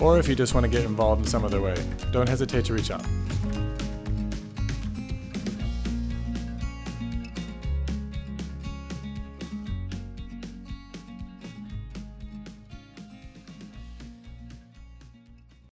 or if you just want to get involved in some other way, don't hesitate to reach out.